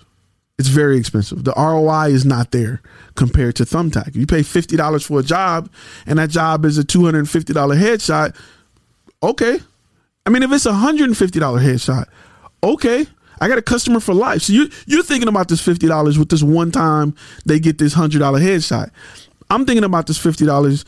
It's very expensive. The ROI is not there compared to Thumbtack. You pay fifty dollars for a job and that job is a two hundred and fifty dollar headshot, okay. I mean, if it's a hundred and fifty dollar headshot, okay. I got a customer for life. So you you're thinking about this fifty dollars with this one time they get this hundred dollar headshot. I'm thinking about this fifty dollars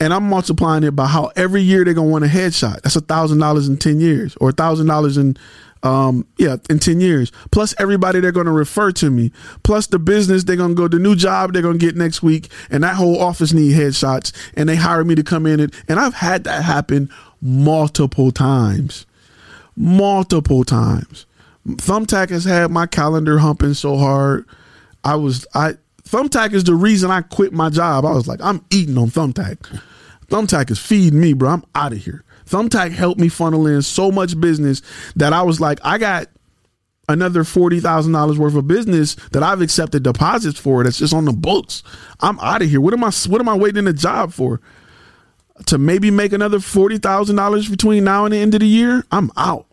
and I'm multiplying it by how every year they're gonna want a headshot. That's a thousand dollars in ten years, or a thousand dollars in um, yeah, in 10 years, plus everybody they're going to refer to me, plus the business they're going to go, the new job they're going to get next week, and that whole office need headshots, and they hire me to come in. And, and I've had that happen multiple times. Multiple times. Thumbtack has had my calendar humping so hard. I was, I, Thumbtack is the reason I quit my job. I was like, I'm eating on Thumbtack. Thumbtack is feeding me, bro. I'm out of here. Thumbtack helped me funnel in so much business that I was like, I got another forty thousand dollars worth of business that I've accepted deposits for. That's just on the books. I'm out of here. What am I? What am I waiting a job for? To maybe make another forty thousand dollars between now and the end of the year. I'm out.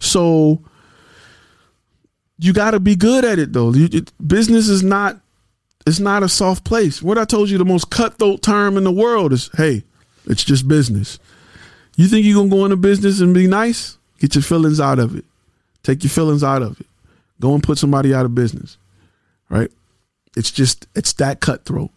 So you got to be good at it though. You, it, business is not. It's not a soft place. What I told you, the most cutthroat term in the world is, "Hey, it's just business." You think you're gonna go into business and be nice? Get your feelings out of it. Take your feelings out of it. Go and put somebody out of business. Right? It's just it's that cutthroat.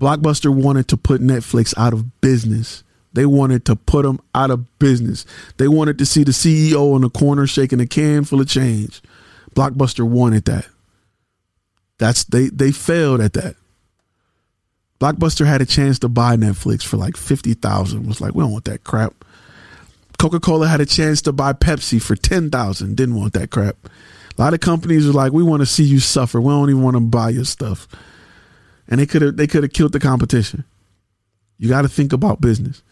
Blockbuster wanted to put Netflix out of business. They wanted to put them out of business. They wanted to see the CEO in the corner shaking a can full of change. Blockbuster wanted that. That's they they failed at that. Blockbuster had a chance to buy Netflix for like 50,000. Was like, we don't want that crap. Coca-Cola had a chance to buy Pepsi for 10,000. Didn't want that crap. A lot of companies are like, we want to see you suffer. We don't even want to buy your stuff. And they could have they could have killed the competition. You got to think about business.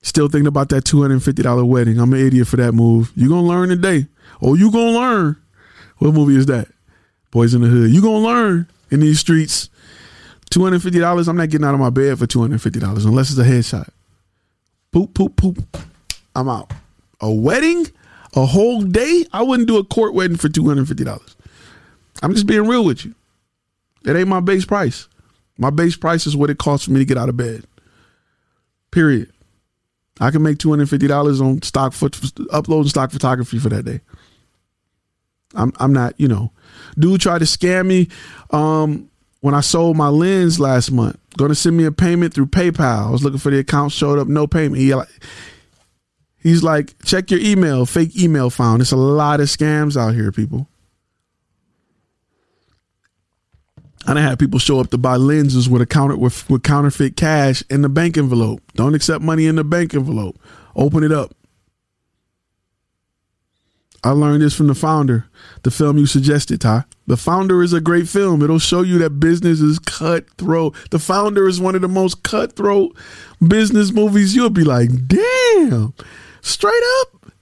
Still thinking about that $250 wedding. I'm an idiot for that move. you to learn today. Oh, you to learn. What movie is that? Boyz n the Hood. you to learn in these streets Two hundred fifty dollars. I'm not getting out of my bed for two hundred fifty dollars unless it's a headshot. Poop, poop, poop. I'm out. A wedding, a whole day. I wouldn't do a court wedding for two hundred fifty dollars. I'm just being real with you. It ain't my base price. My base price is what it costs for me to get out of bed. Period. I can make two hundred fifty dollars on stock foot uploading stock photography for that day. I'm I'm not, you know, dude tried to scam me. Um, when I sold my lens last month. Going to send me a payment through PayPal. I was looking for the account, showed up, no payment. He, like, he's like, check your email, fake email found. It's a lot of scams out here, people. I done had people show up to buy lenses with a counter with, with counterfeit cash in the bank envelope. Don't accept money in the bank envelope. Open it up. I learned this from the founder, the film you suggested, Ty. The founder is a great film. It'll show you that business is cutthroat. The founder is one of the most cutthroat business movies. You'll be like, damn, straight up.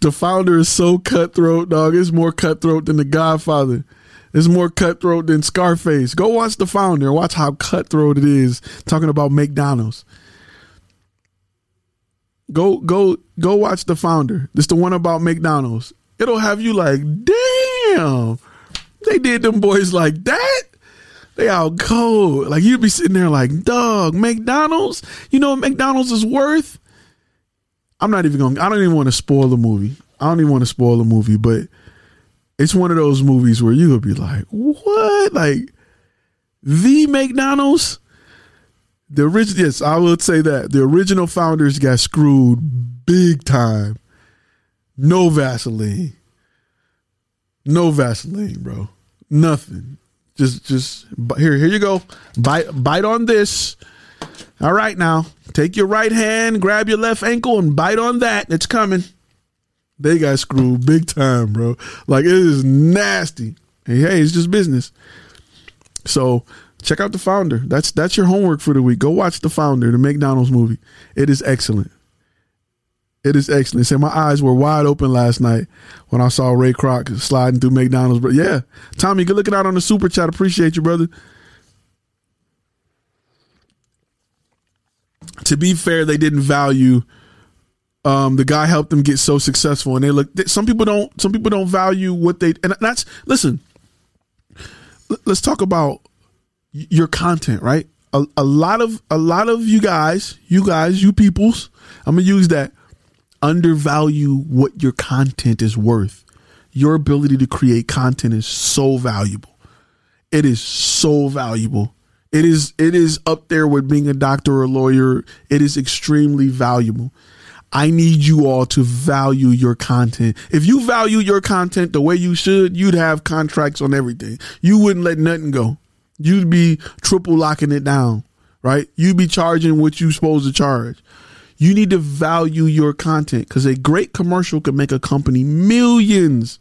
The founder is so cutthroat, dog. It's more cutthroat than The Godfather. It's more cutthroat than Scarface. Go watch The Founder. Watch how cutthroat it is. Talking about McDonald's. Go go go watch the founder. It's the one about McDonald's. It'll have you like, damn, they did them boys like that. They out cold. Like you'd be sitting there like, dog, McDonald's. You know what McDonald's is worth? I'm not even going. I don't even want to spoil the movie. I don't even want to spoil the movie, but it's one of those movies where you'll be like, what? Like the McDonald's? The original yes i would say that the original founders got screwed big time. No vaseline. No vaseline bro. Nothing. Just just here here you go. Bite bite on this. All right now take your right hand grab your left ankle and bite on that. It's coming. They got screwed big time bro. Like it is nasty. Hey hey it's just business. So check out the founder. That's that's your homework for the week. Go watch the founder, the McDonald's movie. It is excellent. It is excellent. Say my eyes were wide open last night when I saw Ray Kroc sliding through McDonald's. But yeah, Tommy, good looking out on the super chat. Appreciate you, brother. To be fair, they didn't value. Um, the guy helped them get so successful, and they look. Some people don't. Some people don't value what they. And that's listen. Let's talk about your content, right? A, a lot of a lot of you guys, you guys, you peoples. I'm gonna use that undervalue what your content is worth. Your ability to create content is so valuable. It is so valuable. It is it is up there with being a doctor or a lawyer. It is extremely valuable. I need you all to value your content. If you value your content the way you should, you'd have contracts on everything. You wouldn't let nothing go. You'd be triple locking it down, right? You'd be charging what you're supposed to charge. You need to value your content because a great commercial could make a company millions.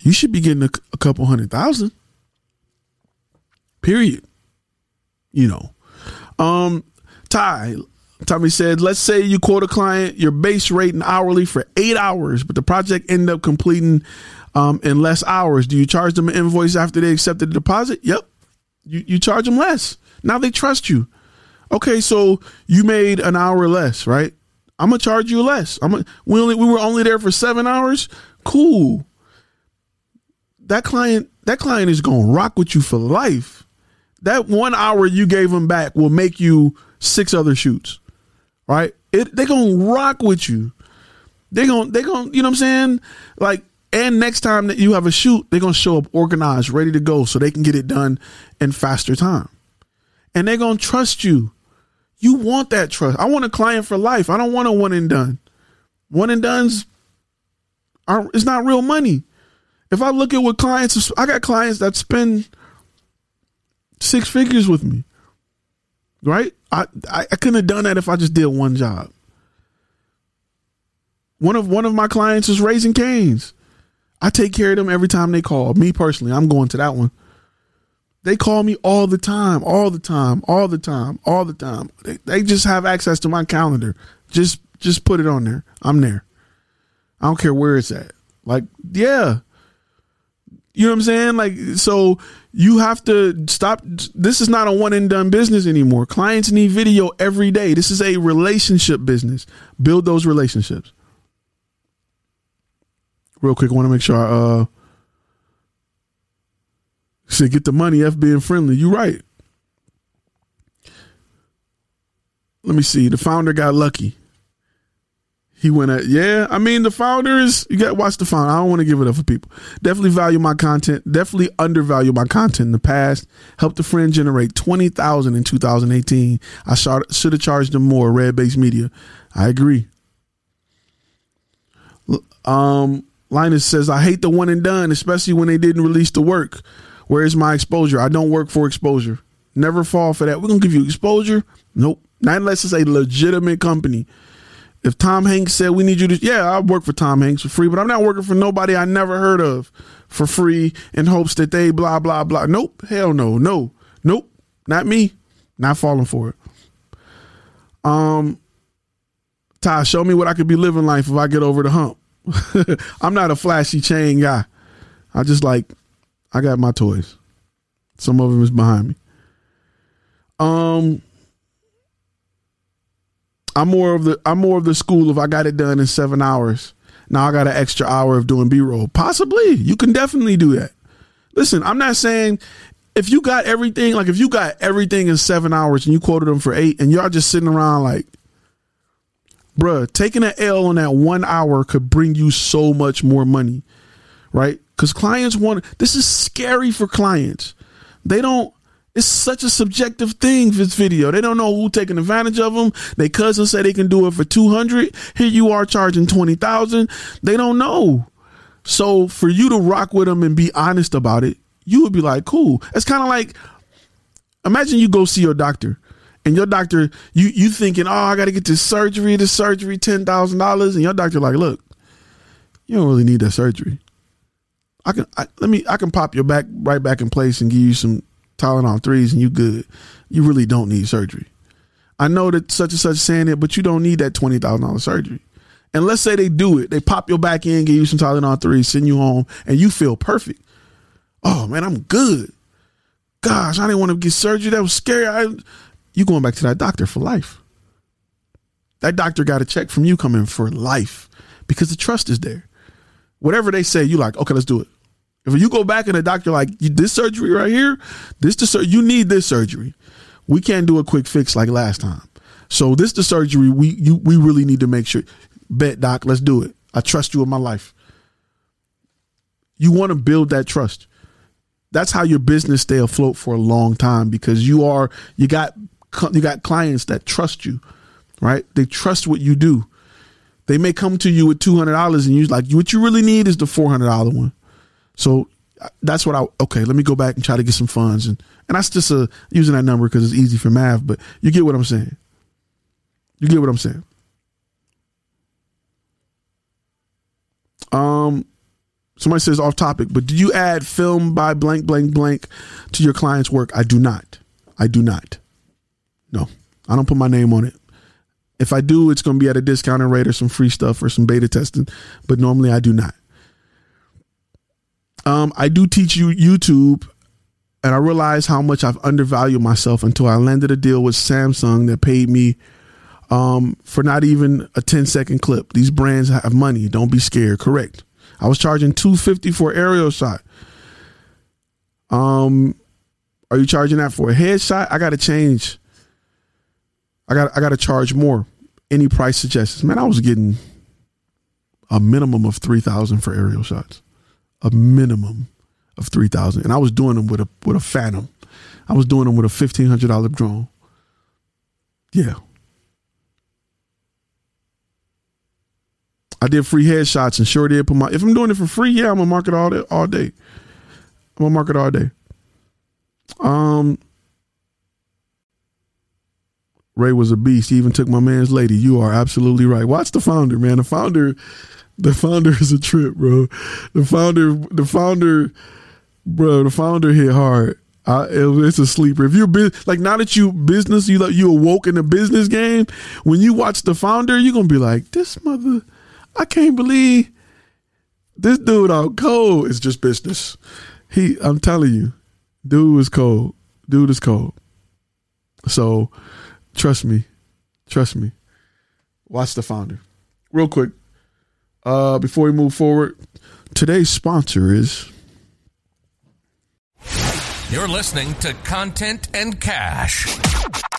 You should be getting a, a couple hundred thousand. Period. You know. Um, Ty, Tommy said, let's say you quote a client your base rate and hourly for eight hours, but the project end up completing um, in less hours. Do you charge them an invoice after they accepted the deposit? Yep. You, you charge them less. Now they trust you. Okay, so you made an hour less, right? I'm gonna charge you less. I'm gonna, we only we were only there for seven hours. Cool. That client that client is gonna rock with you for life. That one hour you gave them back will make you six other shoots, right? It they gonna rock with you. They gonna they gonna you know what I'm saying? Like and next time that you have a shoot, they're gonna show up organized, ready to go, so they can get it done in faster time. And they're gonna trust you. You want that trust. I want a client for life. I don't want a one and done. One and done's are it's not real money. If I look at what clients, I got clients that spend six figures with me. Right? I, I, I couldn't have done that if I just did one job. One of one of my clients is Raising Cane's. I take care of them every time they call. Me personally, I'm going to that one. They call me all the time, all the time, all the time, all the time. They, they just have access to my calendar. Just just put it on there. I'm there. I don't care where it's at. Like, yeah. You know what I'm saying? Like, so you have to stop. This is not a one and done business anymore. Clients need video every day. This is a relationship business. Build those relationships. Real quick, I want to make sure I uh, Said get the money, F being friendly. You right. Let me see. The founder got lucky. He went at yeah. I mean, the founder is you got watch the founder. I don't want to give it up for people. Definitely value my content. Definitely undervalue my content in the past. Helped a friend generate twenty thousand in 2018. I should have charged them more. Red Base Media. I agree. Um, Linus says I hate the one and done, especially when they didn't release the work. Where's my exposure? I don't work for exposure. Never fall for that. We're gonna give you exposure. Nope. Not unless it's a legitimate company. If Tom Hanks said we need you to, yeah, I work for Tom Hanks for free, but I'm not working for nobody I never heard of for free in hopes that they blah blah blah. Nope. Hell no. No. Nope. Not me. Not falling for it. Um, Ty, show me what I could be living life if I get over the hump. I'm not a flashy chain guy. I just like I got my toys. Some of them is behind me. Um, I'm more of the I'm more of the school. of I got it done in seven hours, now I got an extra hour of doing B roll. Possibly, you can definitely do that. Listen, I'm not saying if you got everything, like if you got everything in seven hours and you quoted them for eight, and y'all just sitting around like, bruh, taking an L on that one hour could bring you so much more money, right? because clients want this is scary for clients. They don't. It's such a subjective thing. This video, they don't know who taking advantage of them. They cousin say they can do it for two hundred. Here you are charging twenty thousand. They don't know. So for you to rock with them and be honest about it, you would be like, cool. It's kind of like, imagine you go see your doctor and your doctor, you you thinking, oh, I got to get this surgery, this surgery, ten thousand dollars, and your doctor like, look, you don't really need that surgery. I can I, let me I can pop your back right back in place and give you some Tylenol threes and you good. You really don't need surgery. I know that such and such saying it, but you don't need that twenty thousand dollar surgery. And let's say they do it. They pop your back in, give you some Tylenol 3, send you home, and you feel perfect. Oh man, I'm good. Gosh, I didn't want to get surgery. That was scary. I, you going back to that doctor for life. That doctor got a check from you coming for life because the trust is there. Whatever they say, you like, okay, let's do it. If you go back and the doctor like this surgery right here, this the sur- you need this surgery. We can't do a quick fix like last time. So this the surgery we you we really need to make sure. Bet doc, let's do it. I trust you with my life. You want to build that trust. That's how your business stay afloat for a long time because you are you got you got clients that trust you, right? They trust what you do. They may come to you with two hundred dollars and you're like what you really need is the four hundred dollar one. So uh, that's what I okay. Let me go back and try to get some funds and and that's just a using that number because it's easy for math. But you get what I'm saying. You get what I'm saying. Um, somebody says off topic, but do you add film by blank blank blank to your client's work? I do not. I do not. No, I don't put my name on it. If I do, it's going to be at a discounted rate or some free stuff or some beta testing, but normally I do not. Um, I do teach you YouTube, and I realize how much I've undervalued myself until I landed a deal with Samsung that paid me um, for not even a 10 second clip. These brands have money. Don't be scared. Correct. I was charging 250 for aerial shot. Um, are you charging that for a headshot? I got to change. I got I got to charge more. Any price suggestions? Man, I was getting a minimum of 3000 for aerial shots. A minimum of 3000 and I was doing them with a with a Phantom. I was doing them with a $1500 drone. Yeah. I did free headshots and sure did put my. If I'm doing it for free, yeah, I'm gonna market all day. All day, I'm gonna market all day. Um, Ray was a beast. He even took my man's lady. You are absolutely right. Watch the founder, man. The founder, the founder is a trip, bro. The founder, the founder, bro. The founder hit hard. I, it, it's a sleeper. If you're like now that you business, you like you awoke in the business game. When you watch the founder, you're gonna be like, this mother I can't believe this dude out cold is just business. He, I'm telling you, dude is cold. Dude is cold. So, trust me, trust me. Watch the founder. Real quick, uh, before we move forward, today's sponsor is. You're listening to Content and Cash,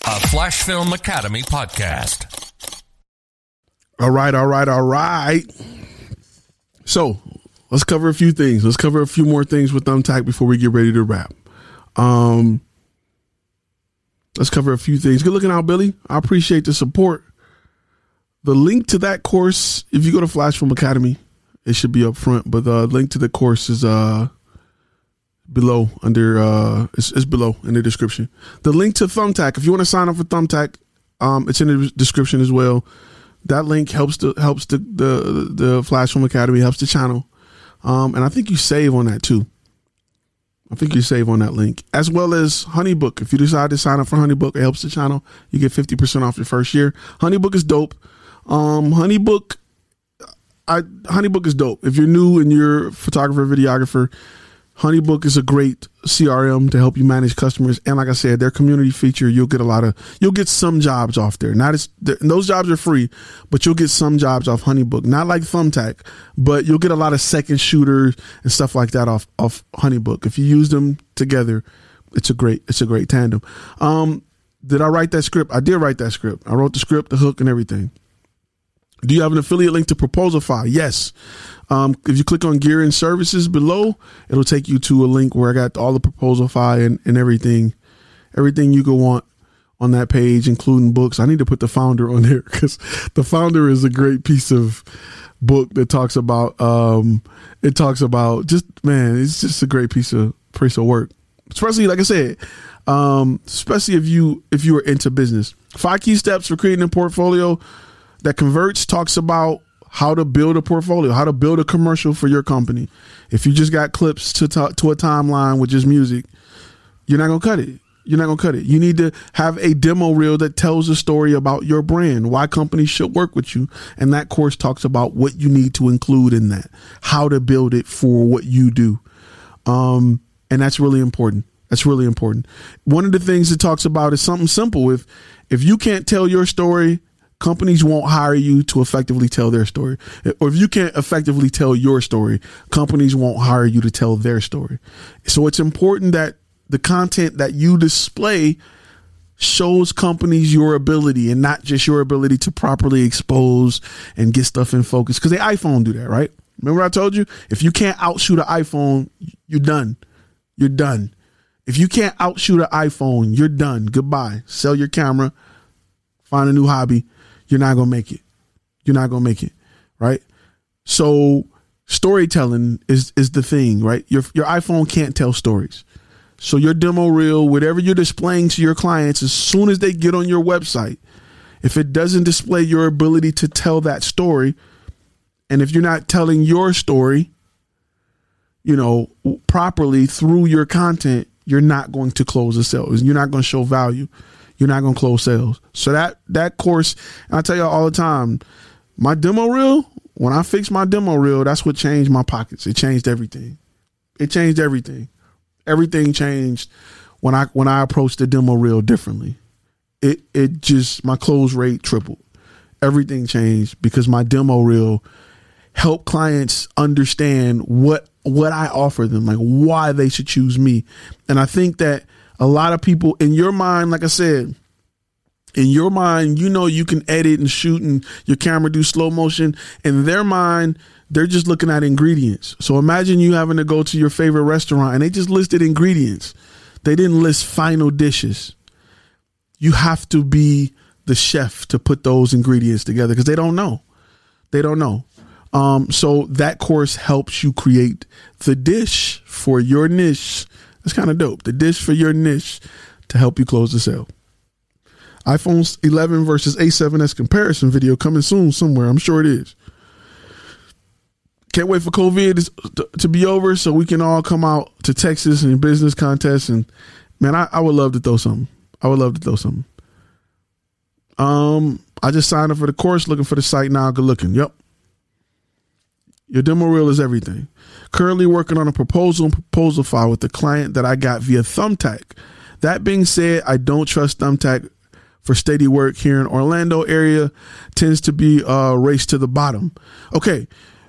a Flash Film Academy podcast. All right, all right, all right. So let's cover a few things. Let's cover a few more things with Thumbtack before we get ready to wrap. Um, let's cover a few things. Good looking out, Billy. I appreciate the support. The link to that course, if you go to Flash Film Academy, it should be up front. But the link to the course is uh below under uh it's, it's below in the description. The link to Thumbtack, if you want to sign up for Thumbtack, um, it's in the description as well that link helps the helps the the the Flash Film Academy helps the channel, um, and I think you save on that too. I think you save on that link as well as HoneyBook. If you decide to sign up for HoneyBook, it helps the channel. You get fifty percent off your first year. HoneyBook is dope. Um, HoneyBook, I HoneyBook is dope. If you're new and you're a photographer, videographer, HoneyBook is a great CRM to help you manage customers. And like I said, their community feature, you'll get a lot of, you'll get some jobs off there. Not as, those jobs are free, but you'll get some jobs off HoneyBook. Not like Thumbtack, but you'll get a lot of second shooters and stuff like that off, off HoneyBook. If you use them together, it's a great, it's a great tandem. Um, did I write that script? I did write that script. I wrote the script, the hook and everything. Do you have an affiliate link to Proposalify? Yes. Um, if you click on gear and services below, it'll take you to a link where I got all the Proposalify and, and everything, everything you could want on that page, including books. I need to put the founder on there because the founder is a great piece of book that talks about, um, it talks about just, man, it's just a great piece of, piece of work. Especially, like I said, um, especially if you, if you are into business. Five key steps for creating a portfolio that converts talks about how to build a portfolio, how to build a commercial for your company. If you just got clips to to a timeline with just music, you're not gonna cut it. You're not gonna cut it. You need to have a demo reel that tells a story about your brand, why companies should work with you, and that course talks about what you need to include in that, how to build it for what you do, um, and that's really important. That's really important. One of the things it talks about is something simple. If if you can't tell your story, companies won't hire you to effectively tell their story. Or if you can't effectively tell your story, companies won't hire you to tell their story. So it's important that the content that you display shows companies your ability and not just your ability to properly expose and get stuff in focus. Because the iPhone do that, right? Remember I told you if you can't outshoot an iPhone, you're done. You're done. If you can't outshoot an iPhone, you're done. Goodbye. Sell your camera. Find a new hobby. You're not gonna make it. You're not gonna make it, right? So storytelling is is the thing, right? Your your iPhone can't tell stories. So your demo reel, whatever you're displaying to your clients, as soon as they get on your website, if it doesn't display your ability to tell that story, and if you're not telling your story, you know, properly through your content, you're not going to close the sales. You're not going to show value. You're not going to close sales. So that that course, I tell you all the time, my demo reel. When I fixed my demo reel, that's what changed my pockets. It changed everything. It changed everything everything changed when I when I approached the demo reel differently. It it just my close rate tripled. Everything changed because my demo reel helped clients understand what what I offer them, like why they should choose me. And I think that a lot of people in your mind, like I said, in your mind, you know you can edit and shoot and your camera do slow motion. In their mind, they're just looking at ingredients. So imagine you having to go to your favorite restaurant and they just listed ingredients. They didn't list final dishes. You have to be the chef to put those ingredients together because they don't know. They don't know. Um, so that course helps you create the dish for your niche. That's kind of dope. The dish for your niche to help you close the sale. iPhone 11 versus A7S comparison video coming soon somewhere. I'm sure it is. Can't wait for COVID to be over so we can all come out to Texas and business contests. And man, I, I would love to throw something. I would love to throw something. Um, I just signed up for the course, looking for the site now. Good looking. Yep. Your demo reel is everything. Currently working on a proposal and proposal file with the client that I got via Thumbtack. That being said, I don't trust Thumbtack for steady work here in Orlando area. Tends to be a race to the bottom. Okay,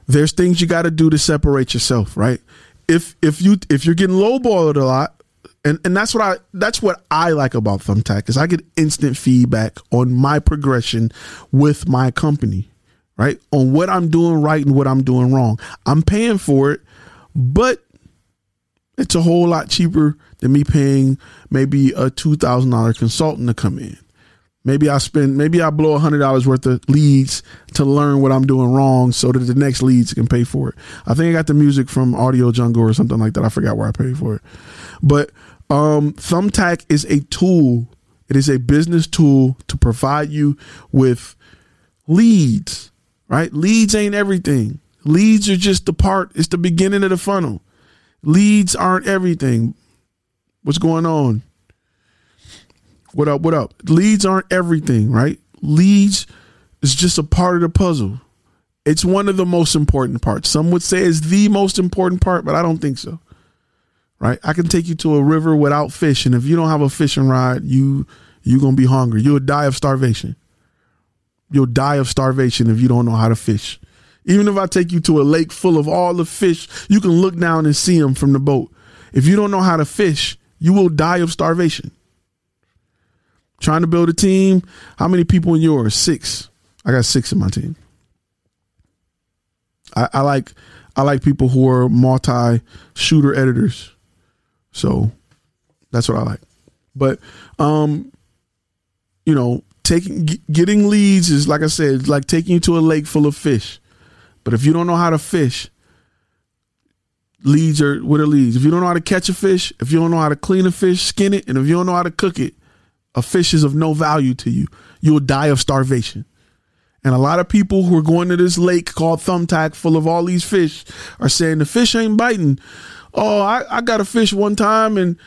there's things you got to do to separate yourself, right? If if you if you're getting lowballed a lot, and and that's what I that's what I like about Thumbtack is I get instant feedback on my progression with my company, right? On what I'm doing right and what I'm doing wrong. I'm paying for it, but it's a whole lot cheaper than me paying maybe a two thousand dollar consultant to come in. Maybe I spend, maybe I blow a hundred dollars worth of leads to learn what I'm doing wrong, so that the next leads can pay for it. I think I got the music from Audio Jungle or something like that. I forgot where I paid for it, but um, Thumbtack is a tool. It is a business tool to provide you with leads. Right? Leads ain't everything. Leads are just the part. It's the beginning of the funnel. Leads aren't everything. What's going on? What up? What up? Leads aren't everything, right? Leads is just a part of the puzzle. It's one of the most important parts. Some would say it's the most important part, but I don't think so. Right? I can take you to a river without fish, and if you don't have a fishing rod, you you're gonna be hungry. You'll die of starvation. You'll die of starvation if you don't know how to fish. Even if I take you to a lake full of all the fish, you can look down and see them from the boat. If you don't know how to fish, you will die of starvation. Trying to build a team. How many people in yours? Six. I got six in my team. I, I like I like people who are multi shooter editors. So that's what I like. But um, you know, taking getting leads is like I said, like taking you to a lake full of fish. But if you don't know how to fish, leads are what are leads. If you don't know how to catch a fish, if you don't know how to clean a fish, skin it, and if you don't know how to cook it, a fish is of no value to you. You'll die of starvation. And a lot of people who are going to this lake called Thumbtack full of all these fish are saying the fish ain't biting. Oh, I, I got a fish one time and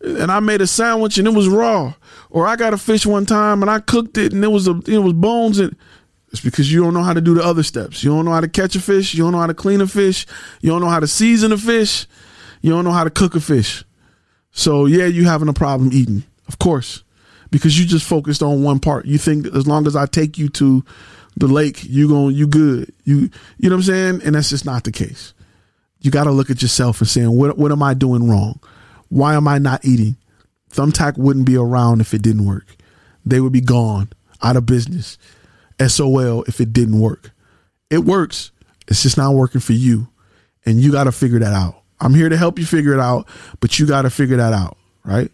and I made a sandwich and it was raw, or I got a fish one time and I cooked it and it was a it was bones and it's because you don't know how to do the other steps. You don't know how to catch a fish. You don't know how to clean a fish. You don't know how to season a fish. You don't know how to cook a fish. So yeah, you having a problem eating, of course, because you just focused on one part. You think as long as I take you to the lake, you going you good. You you know what I'm saying? And that's just not the case. You got to look at yourself and saying, what what am I doing wrong? Why am I not eating? Thumbtack wouldn't be around if it didn't work. They would be gone, out of business. SOL if it didn't work. It works. It's just not working for you. And you got to figure that out. I'm here to help you figure it out, but you got to figure that out, right?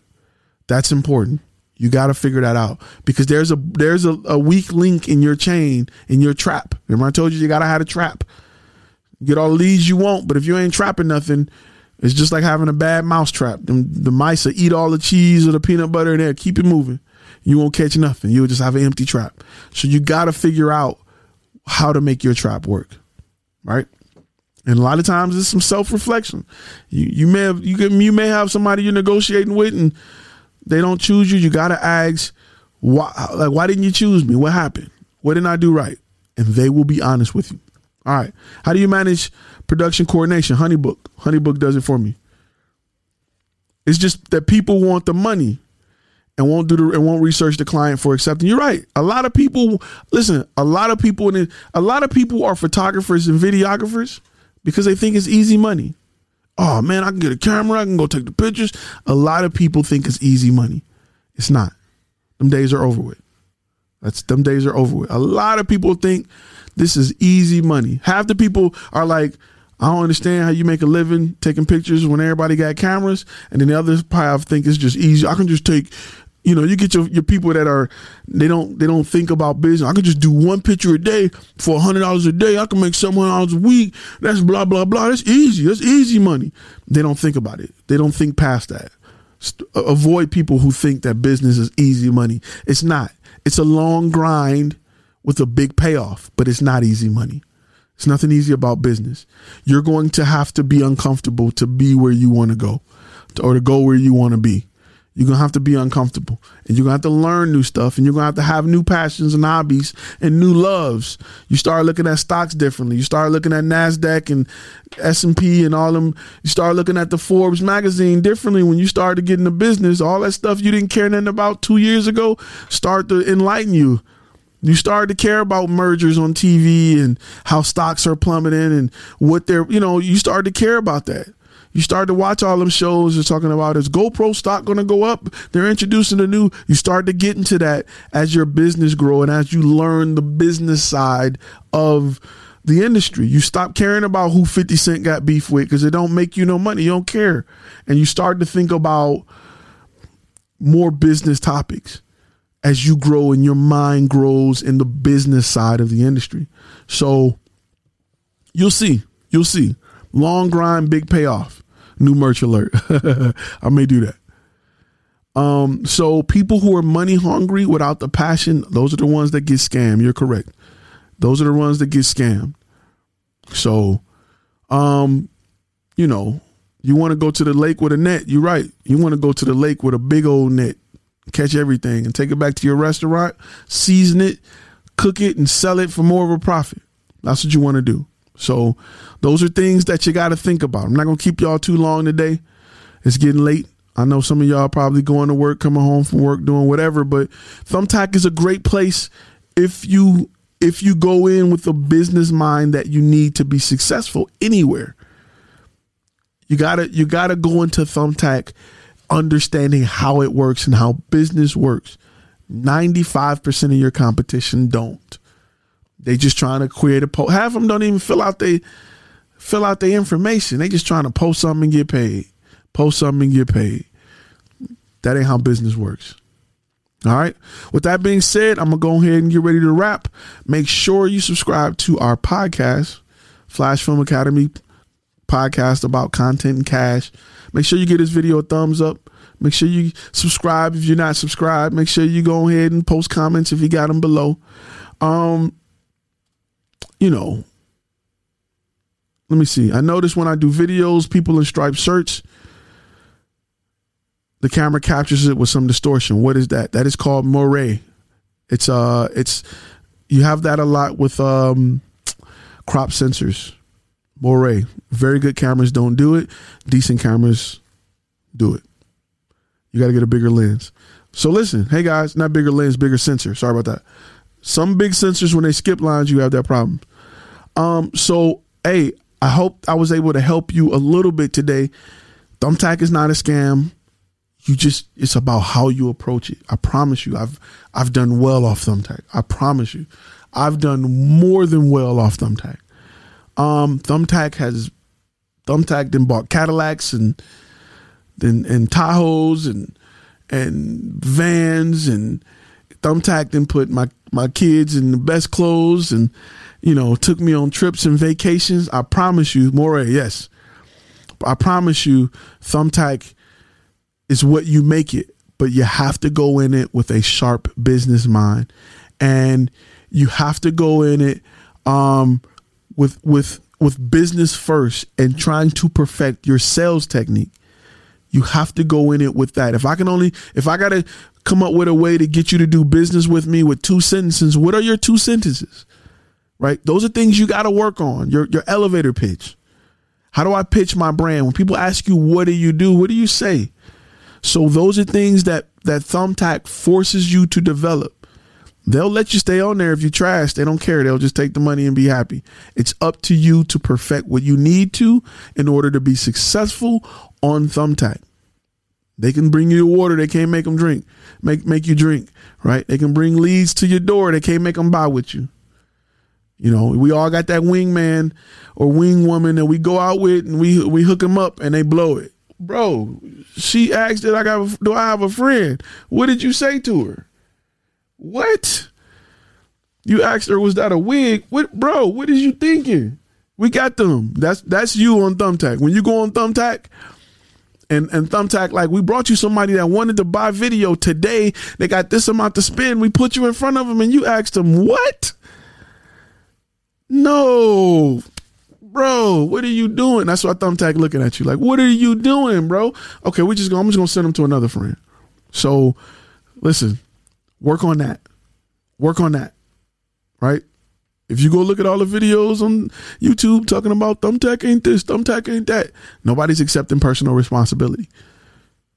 That's important. You got to figure that out because there's a there's a, a weak link in your chain in your trap. Remember I told you you got to have a trap. Get all the leads you want, but if you ain't trapping nothing, it's just like having a bad mouse trap. The, mice will eat all the cheese or the peanut butter and they'll keep it moving you won't catch nothing. You'll just have an empty trap. So you got to figure out how to make your trap work, right? And a lot of times it's some self reflection. You you may have you can, you may have somebody you're negotiating with and they don't choose you. You got to ask why like why didn't you choose me? What happened? What didn't I do right? And they will be honest with you. All right. How do you manage production coordination? Honeybook. Honeybook does it for me. It's just that people want the money and won't do the and won't research the client for accepting. You're right. A lot of people listen. A lot of people in a lot of people are photographers and videographers because they think it's easy money. Oh man, I can get a camera. I can go take the pictures. A lot of people think it's easy money. It's not. Them days are over with. That's them days are over with. A lot of people think this is easy money. Half the people are like, I don't understand how you make a living taking pictures when everybody got cameras, and then the others probably think it's just easy. I can just take you know, you get your, your people that are they don't they don't think about business. I could just do one picture a day for hundred dollars a day. I can make seven hundred dollars a week. That's blah blah blah. That's easy. That's easy money. They don't think about it. They don't think past that. avoid people who think that business is easy money. It's not. It's a long grind with a big payoff, but it's not easy money. It's nothing easy about business. You're going to have to be uncomfortable to be where you want to go, or to go where you want to be. You're going to have to be uncomfortable and you're going to have to learn new stuff and you're going to have to have new passions and hobbies and new loves. You start looking at stocks differently. You start looking at NASDAQ and S&P and all them. You start looking at the Forbes magazine differently when you started getting the business. All that stuff you didn't care nothing about two years ago start to enlighten you. You start to care about mergers on TV and how stocks are plummeting and what they're, you know, you start to care about that. You start to watch all them shows. They're talking about is GoPro stock going to go up? They're introducing a new. You start to get into that as your business grow and as you learn the business side of the industry. You stop caring about who 50 Cent got beef with because it don't make you no money. You don't care. And you start to think about more business topics as you grow and your mind grows in the business side of the industry. So you'll see. You'll see. Long grind, big payoff. New merch alert. I may do that. Um, so people who are money hungry without the passion, those are the ones that get scammed. You're correct. Those are the ones that get scammed. So, um, you know, you want to go to the lake with a net. You're right. You want to go to the lake with a big old net, catch everything, and take it back to your restaurant, season it, cook it, and sell it for more of a profit. That's what you want to do. So those are things that you got to think about. I'm not going to keep y'all too long today. It's getting late. I know some of y'all probably going to work, coming home from work, doing whatever, but Thumbtack is a great place if you if you go in with a business mind that you need to be successful anywhere. You gotta you gotta go into Thumbtack understanding how it works and how business works. 95% of your competition don't. They just trying to create a post. Half of them don't even fill out they fill out their information. They just trying to post something and get paid. Post something and get paid. That ain't how business works. All right. With that being said, I'm gonna go ahead and get ready to wrap. Make sure you subscribe to our podcast, Flash Film Academy podcast about content and cash. Make sure you give this video a thumbs up. Make sure you subscribe if you're not subscribed. Make sure you go ahead and post comments if you got them below. Um, you know, let me see. I notice when I do videos, people in Stripe search, the camera captures it with some distortion. What is that? That is called moire. It's uh it's you have that a lot with um crop sensors. Moire. Very good cameras don't do it. Decent cameras do it. You got to get a bigger lens. So listen, hey guys, not bigger lens, bigger sensor. Sorry about that. Some big sensors when they skip lines, you have that problem. Um, so hey, I hope I was able to help you a little bit today. Thumbtack is not a scam. You just it's about how you approach it. I promise you, I've I've done well off Thumbtack. I promise you. I've done more than well off Thumbtack. Um, Thumbtack has Thumbtack then bought Cadillacs and then and Tahoes and and vans and Thumbtack then put my my kids in the best clothes and you know took me on trips and vacations. I promise you, Moray, yes, I promise you, Thumbtack is what you make it, but you have to go in it with a sharp business mind, and you have to go in it um, with with with business first and trying to perfect your sales technique. You have to go in it with that. If I can only, if I got to come up with a way to get you to do business with me with two sentences, what are your two sentences? Right? Those are things you got to work on. Your your elevator pitch. How do I pitch my brand? When people ask you what do you do, what do you say? So those are things that that Thumbtack forces you to develop. They'll let you stay on there if you trash. They don't care. They'll just take the money and be happy. It's up to you to perfect what you need to in order to be successful on Thumbtack. They can bring you water. They can't make them drink. Make make you drink, right? They can bring leads to your door. They can't make them buy with you. You know, we all got that wingman or wing woman that we go out with and we we hook them up and they blow it. Bro, she asked that I got do I have a friend? What did you say to her? What? You asked her, was that a wig? What bro, what is you thinking? We got them. That's that's you on Thumbtack. When you go on Thumbtack, and and Thumbtack, like we brought you somebody that wanted to buy video today. They got this amount to spend. We put you in front of them, and you asked them what? No, bro, what are you doing? That's why Thumbtack looking at you like, what are you doing, bro? Okay, we just go. I'm just gonna send them to another friend. So, listen, work on that. Work on that. Right. If you go look at all the videos on YouTube talking about Thumbtack ain't this, Thumbtack ain't that, nobody's accepting personal responsibility.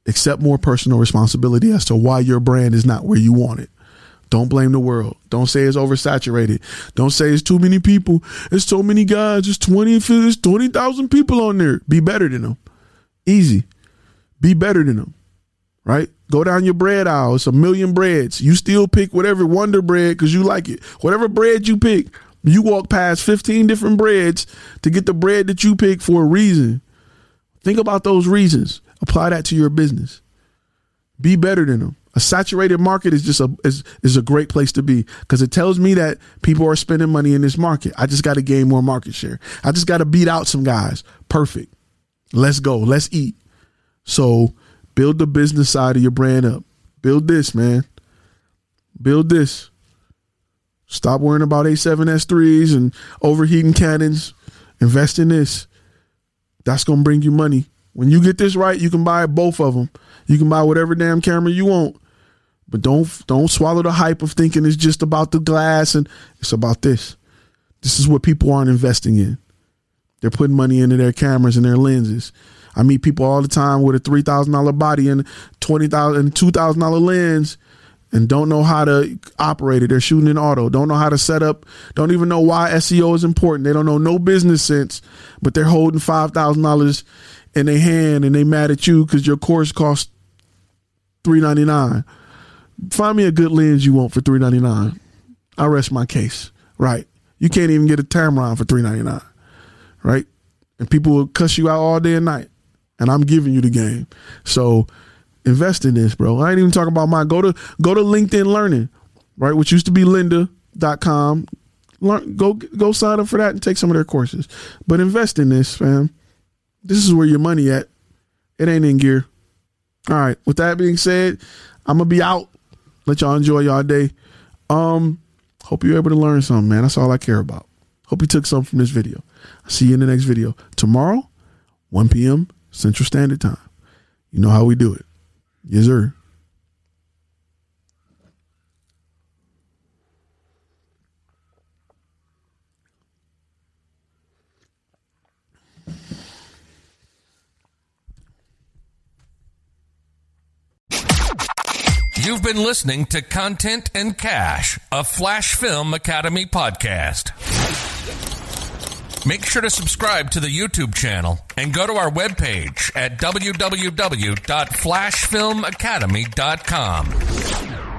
Accept more personal responsibility as to why your brand is not where you want it. Don't blame the world. Don't say it's oversaturated. Don't say it's too many people. It's so many guys. It's 20, it's 20,000 people on there. Be better than them. Easy. Be better than them. Right? Go down your bread aisle. It's a million breads. You still pick whatever Wonder Bread because you like it. Whatever bread you pick, you walk past 15 different breads to get the bread that you pick for a reason. Think about those reasons. Apply that to your business. Be better than them. A saturated market is just a is, is a great place to be because it tells me that people are spending money in this market. I just got to gain more market share. I just got to beat out some guys. Perfect. Let's go. Let's eat. So Build the business side of your brand up. Build this, man. Build this. Stop worrying about A7S3s and overheating Canons. Invest in this. That's going to bring you money. When you get this right, you can buy both of them. You can buy whatever damn camera you want. But don't don't swallow the hype of thinking it's just about the glass and it's about this. This is what people aren't investing in. They're putting money into their cameras and their lenses. I meet people all the time with a three thousand dollar body and twenty thousand and two thousand dollar lens and don't know how to operate it. They're shooting in auto, don't know how to set up, don't even know why SEO is important. They don't know no business sense, but they're holding five thousand dollars in their hand and they mad at you because your course costs three ninety nine. Find me a good lens you want for three ninety nine. I rest my case. Right. You can't even get a Tamron for three ninety nine. Right? And people will cuss you out all day and night and I'm giving you the game. So invest in this, bro. I ain't even talking about mine. Go to go to LinkedIn Learning, right? Which used to be lynda.com. Learn go go sign up for that and take some of their courses. But invest in this, fam. This is where your money at. It ain't in gear. All right. With that being said, I'm gonna be out. Let y'all enjoy y'all day. Um, hope you're able to learn something, man. That's all I care about. Hope you took something from this video. I'll see you in the next video. Tomorrow, 1 p.m. Central Standard Time. You know how we do it. Yes, sir. You've been listening to Content and Cash, a Flash Film Academy podcast. Make sure to subscribe to the YouTube channel and go to our webpage at www.flashfilmacademy.com.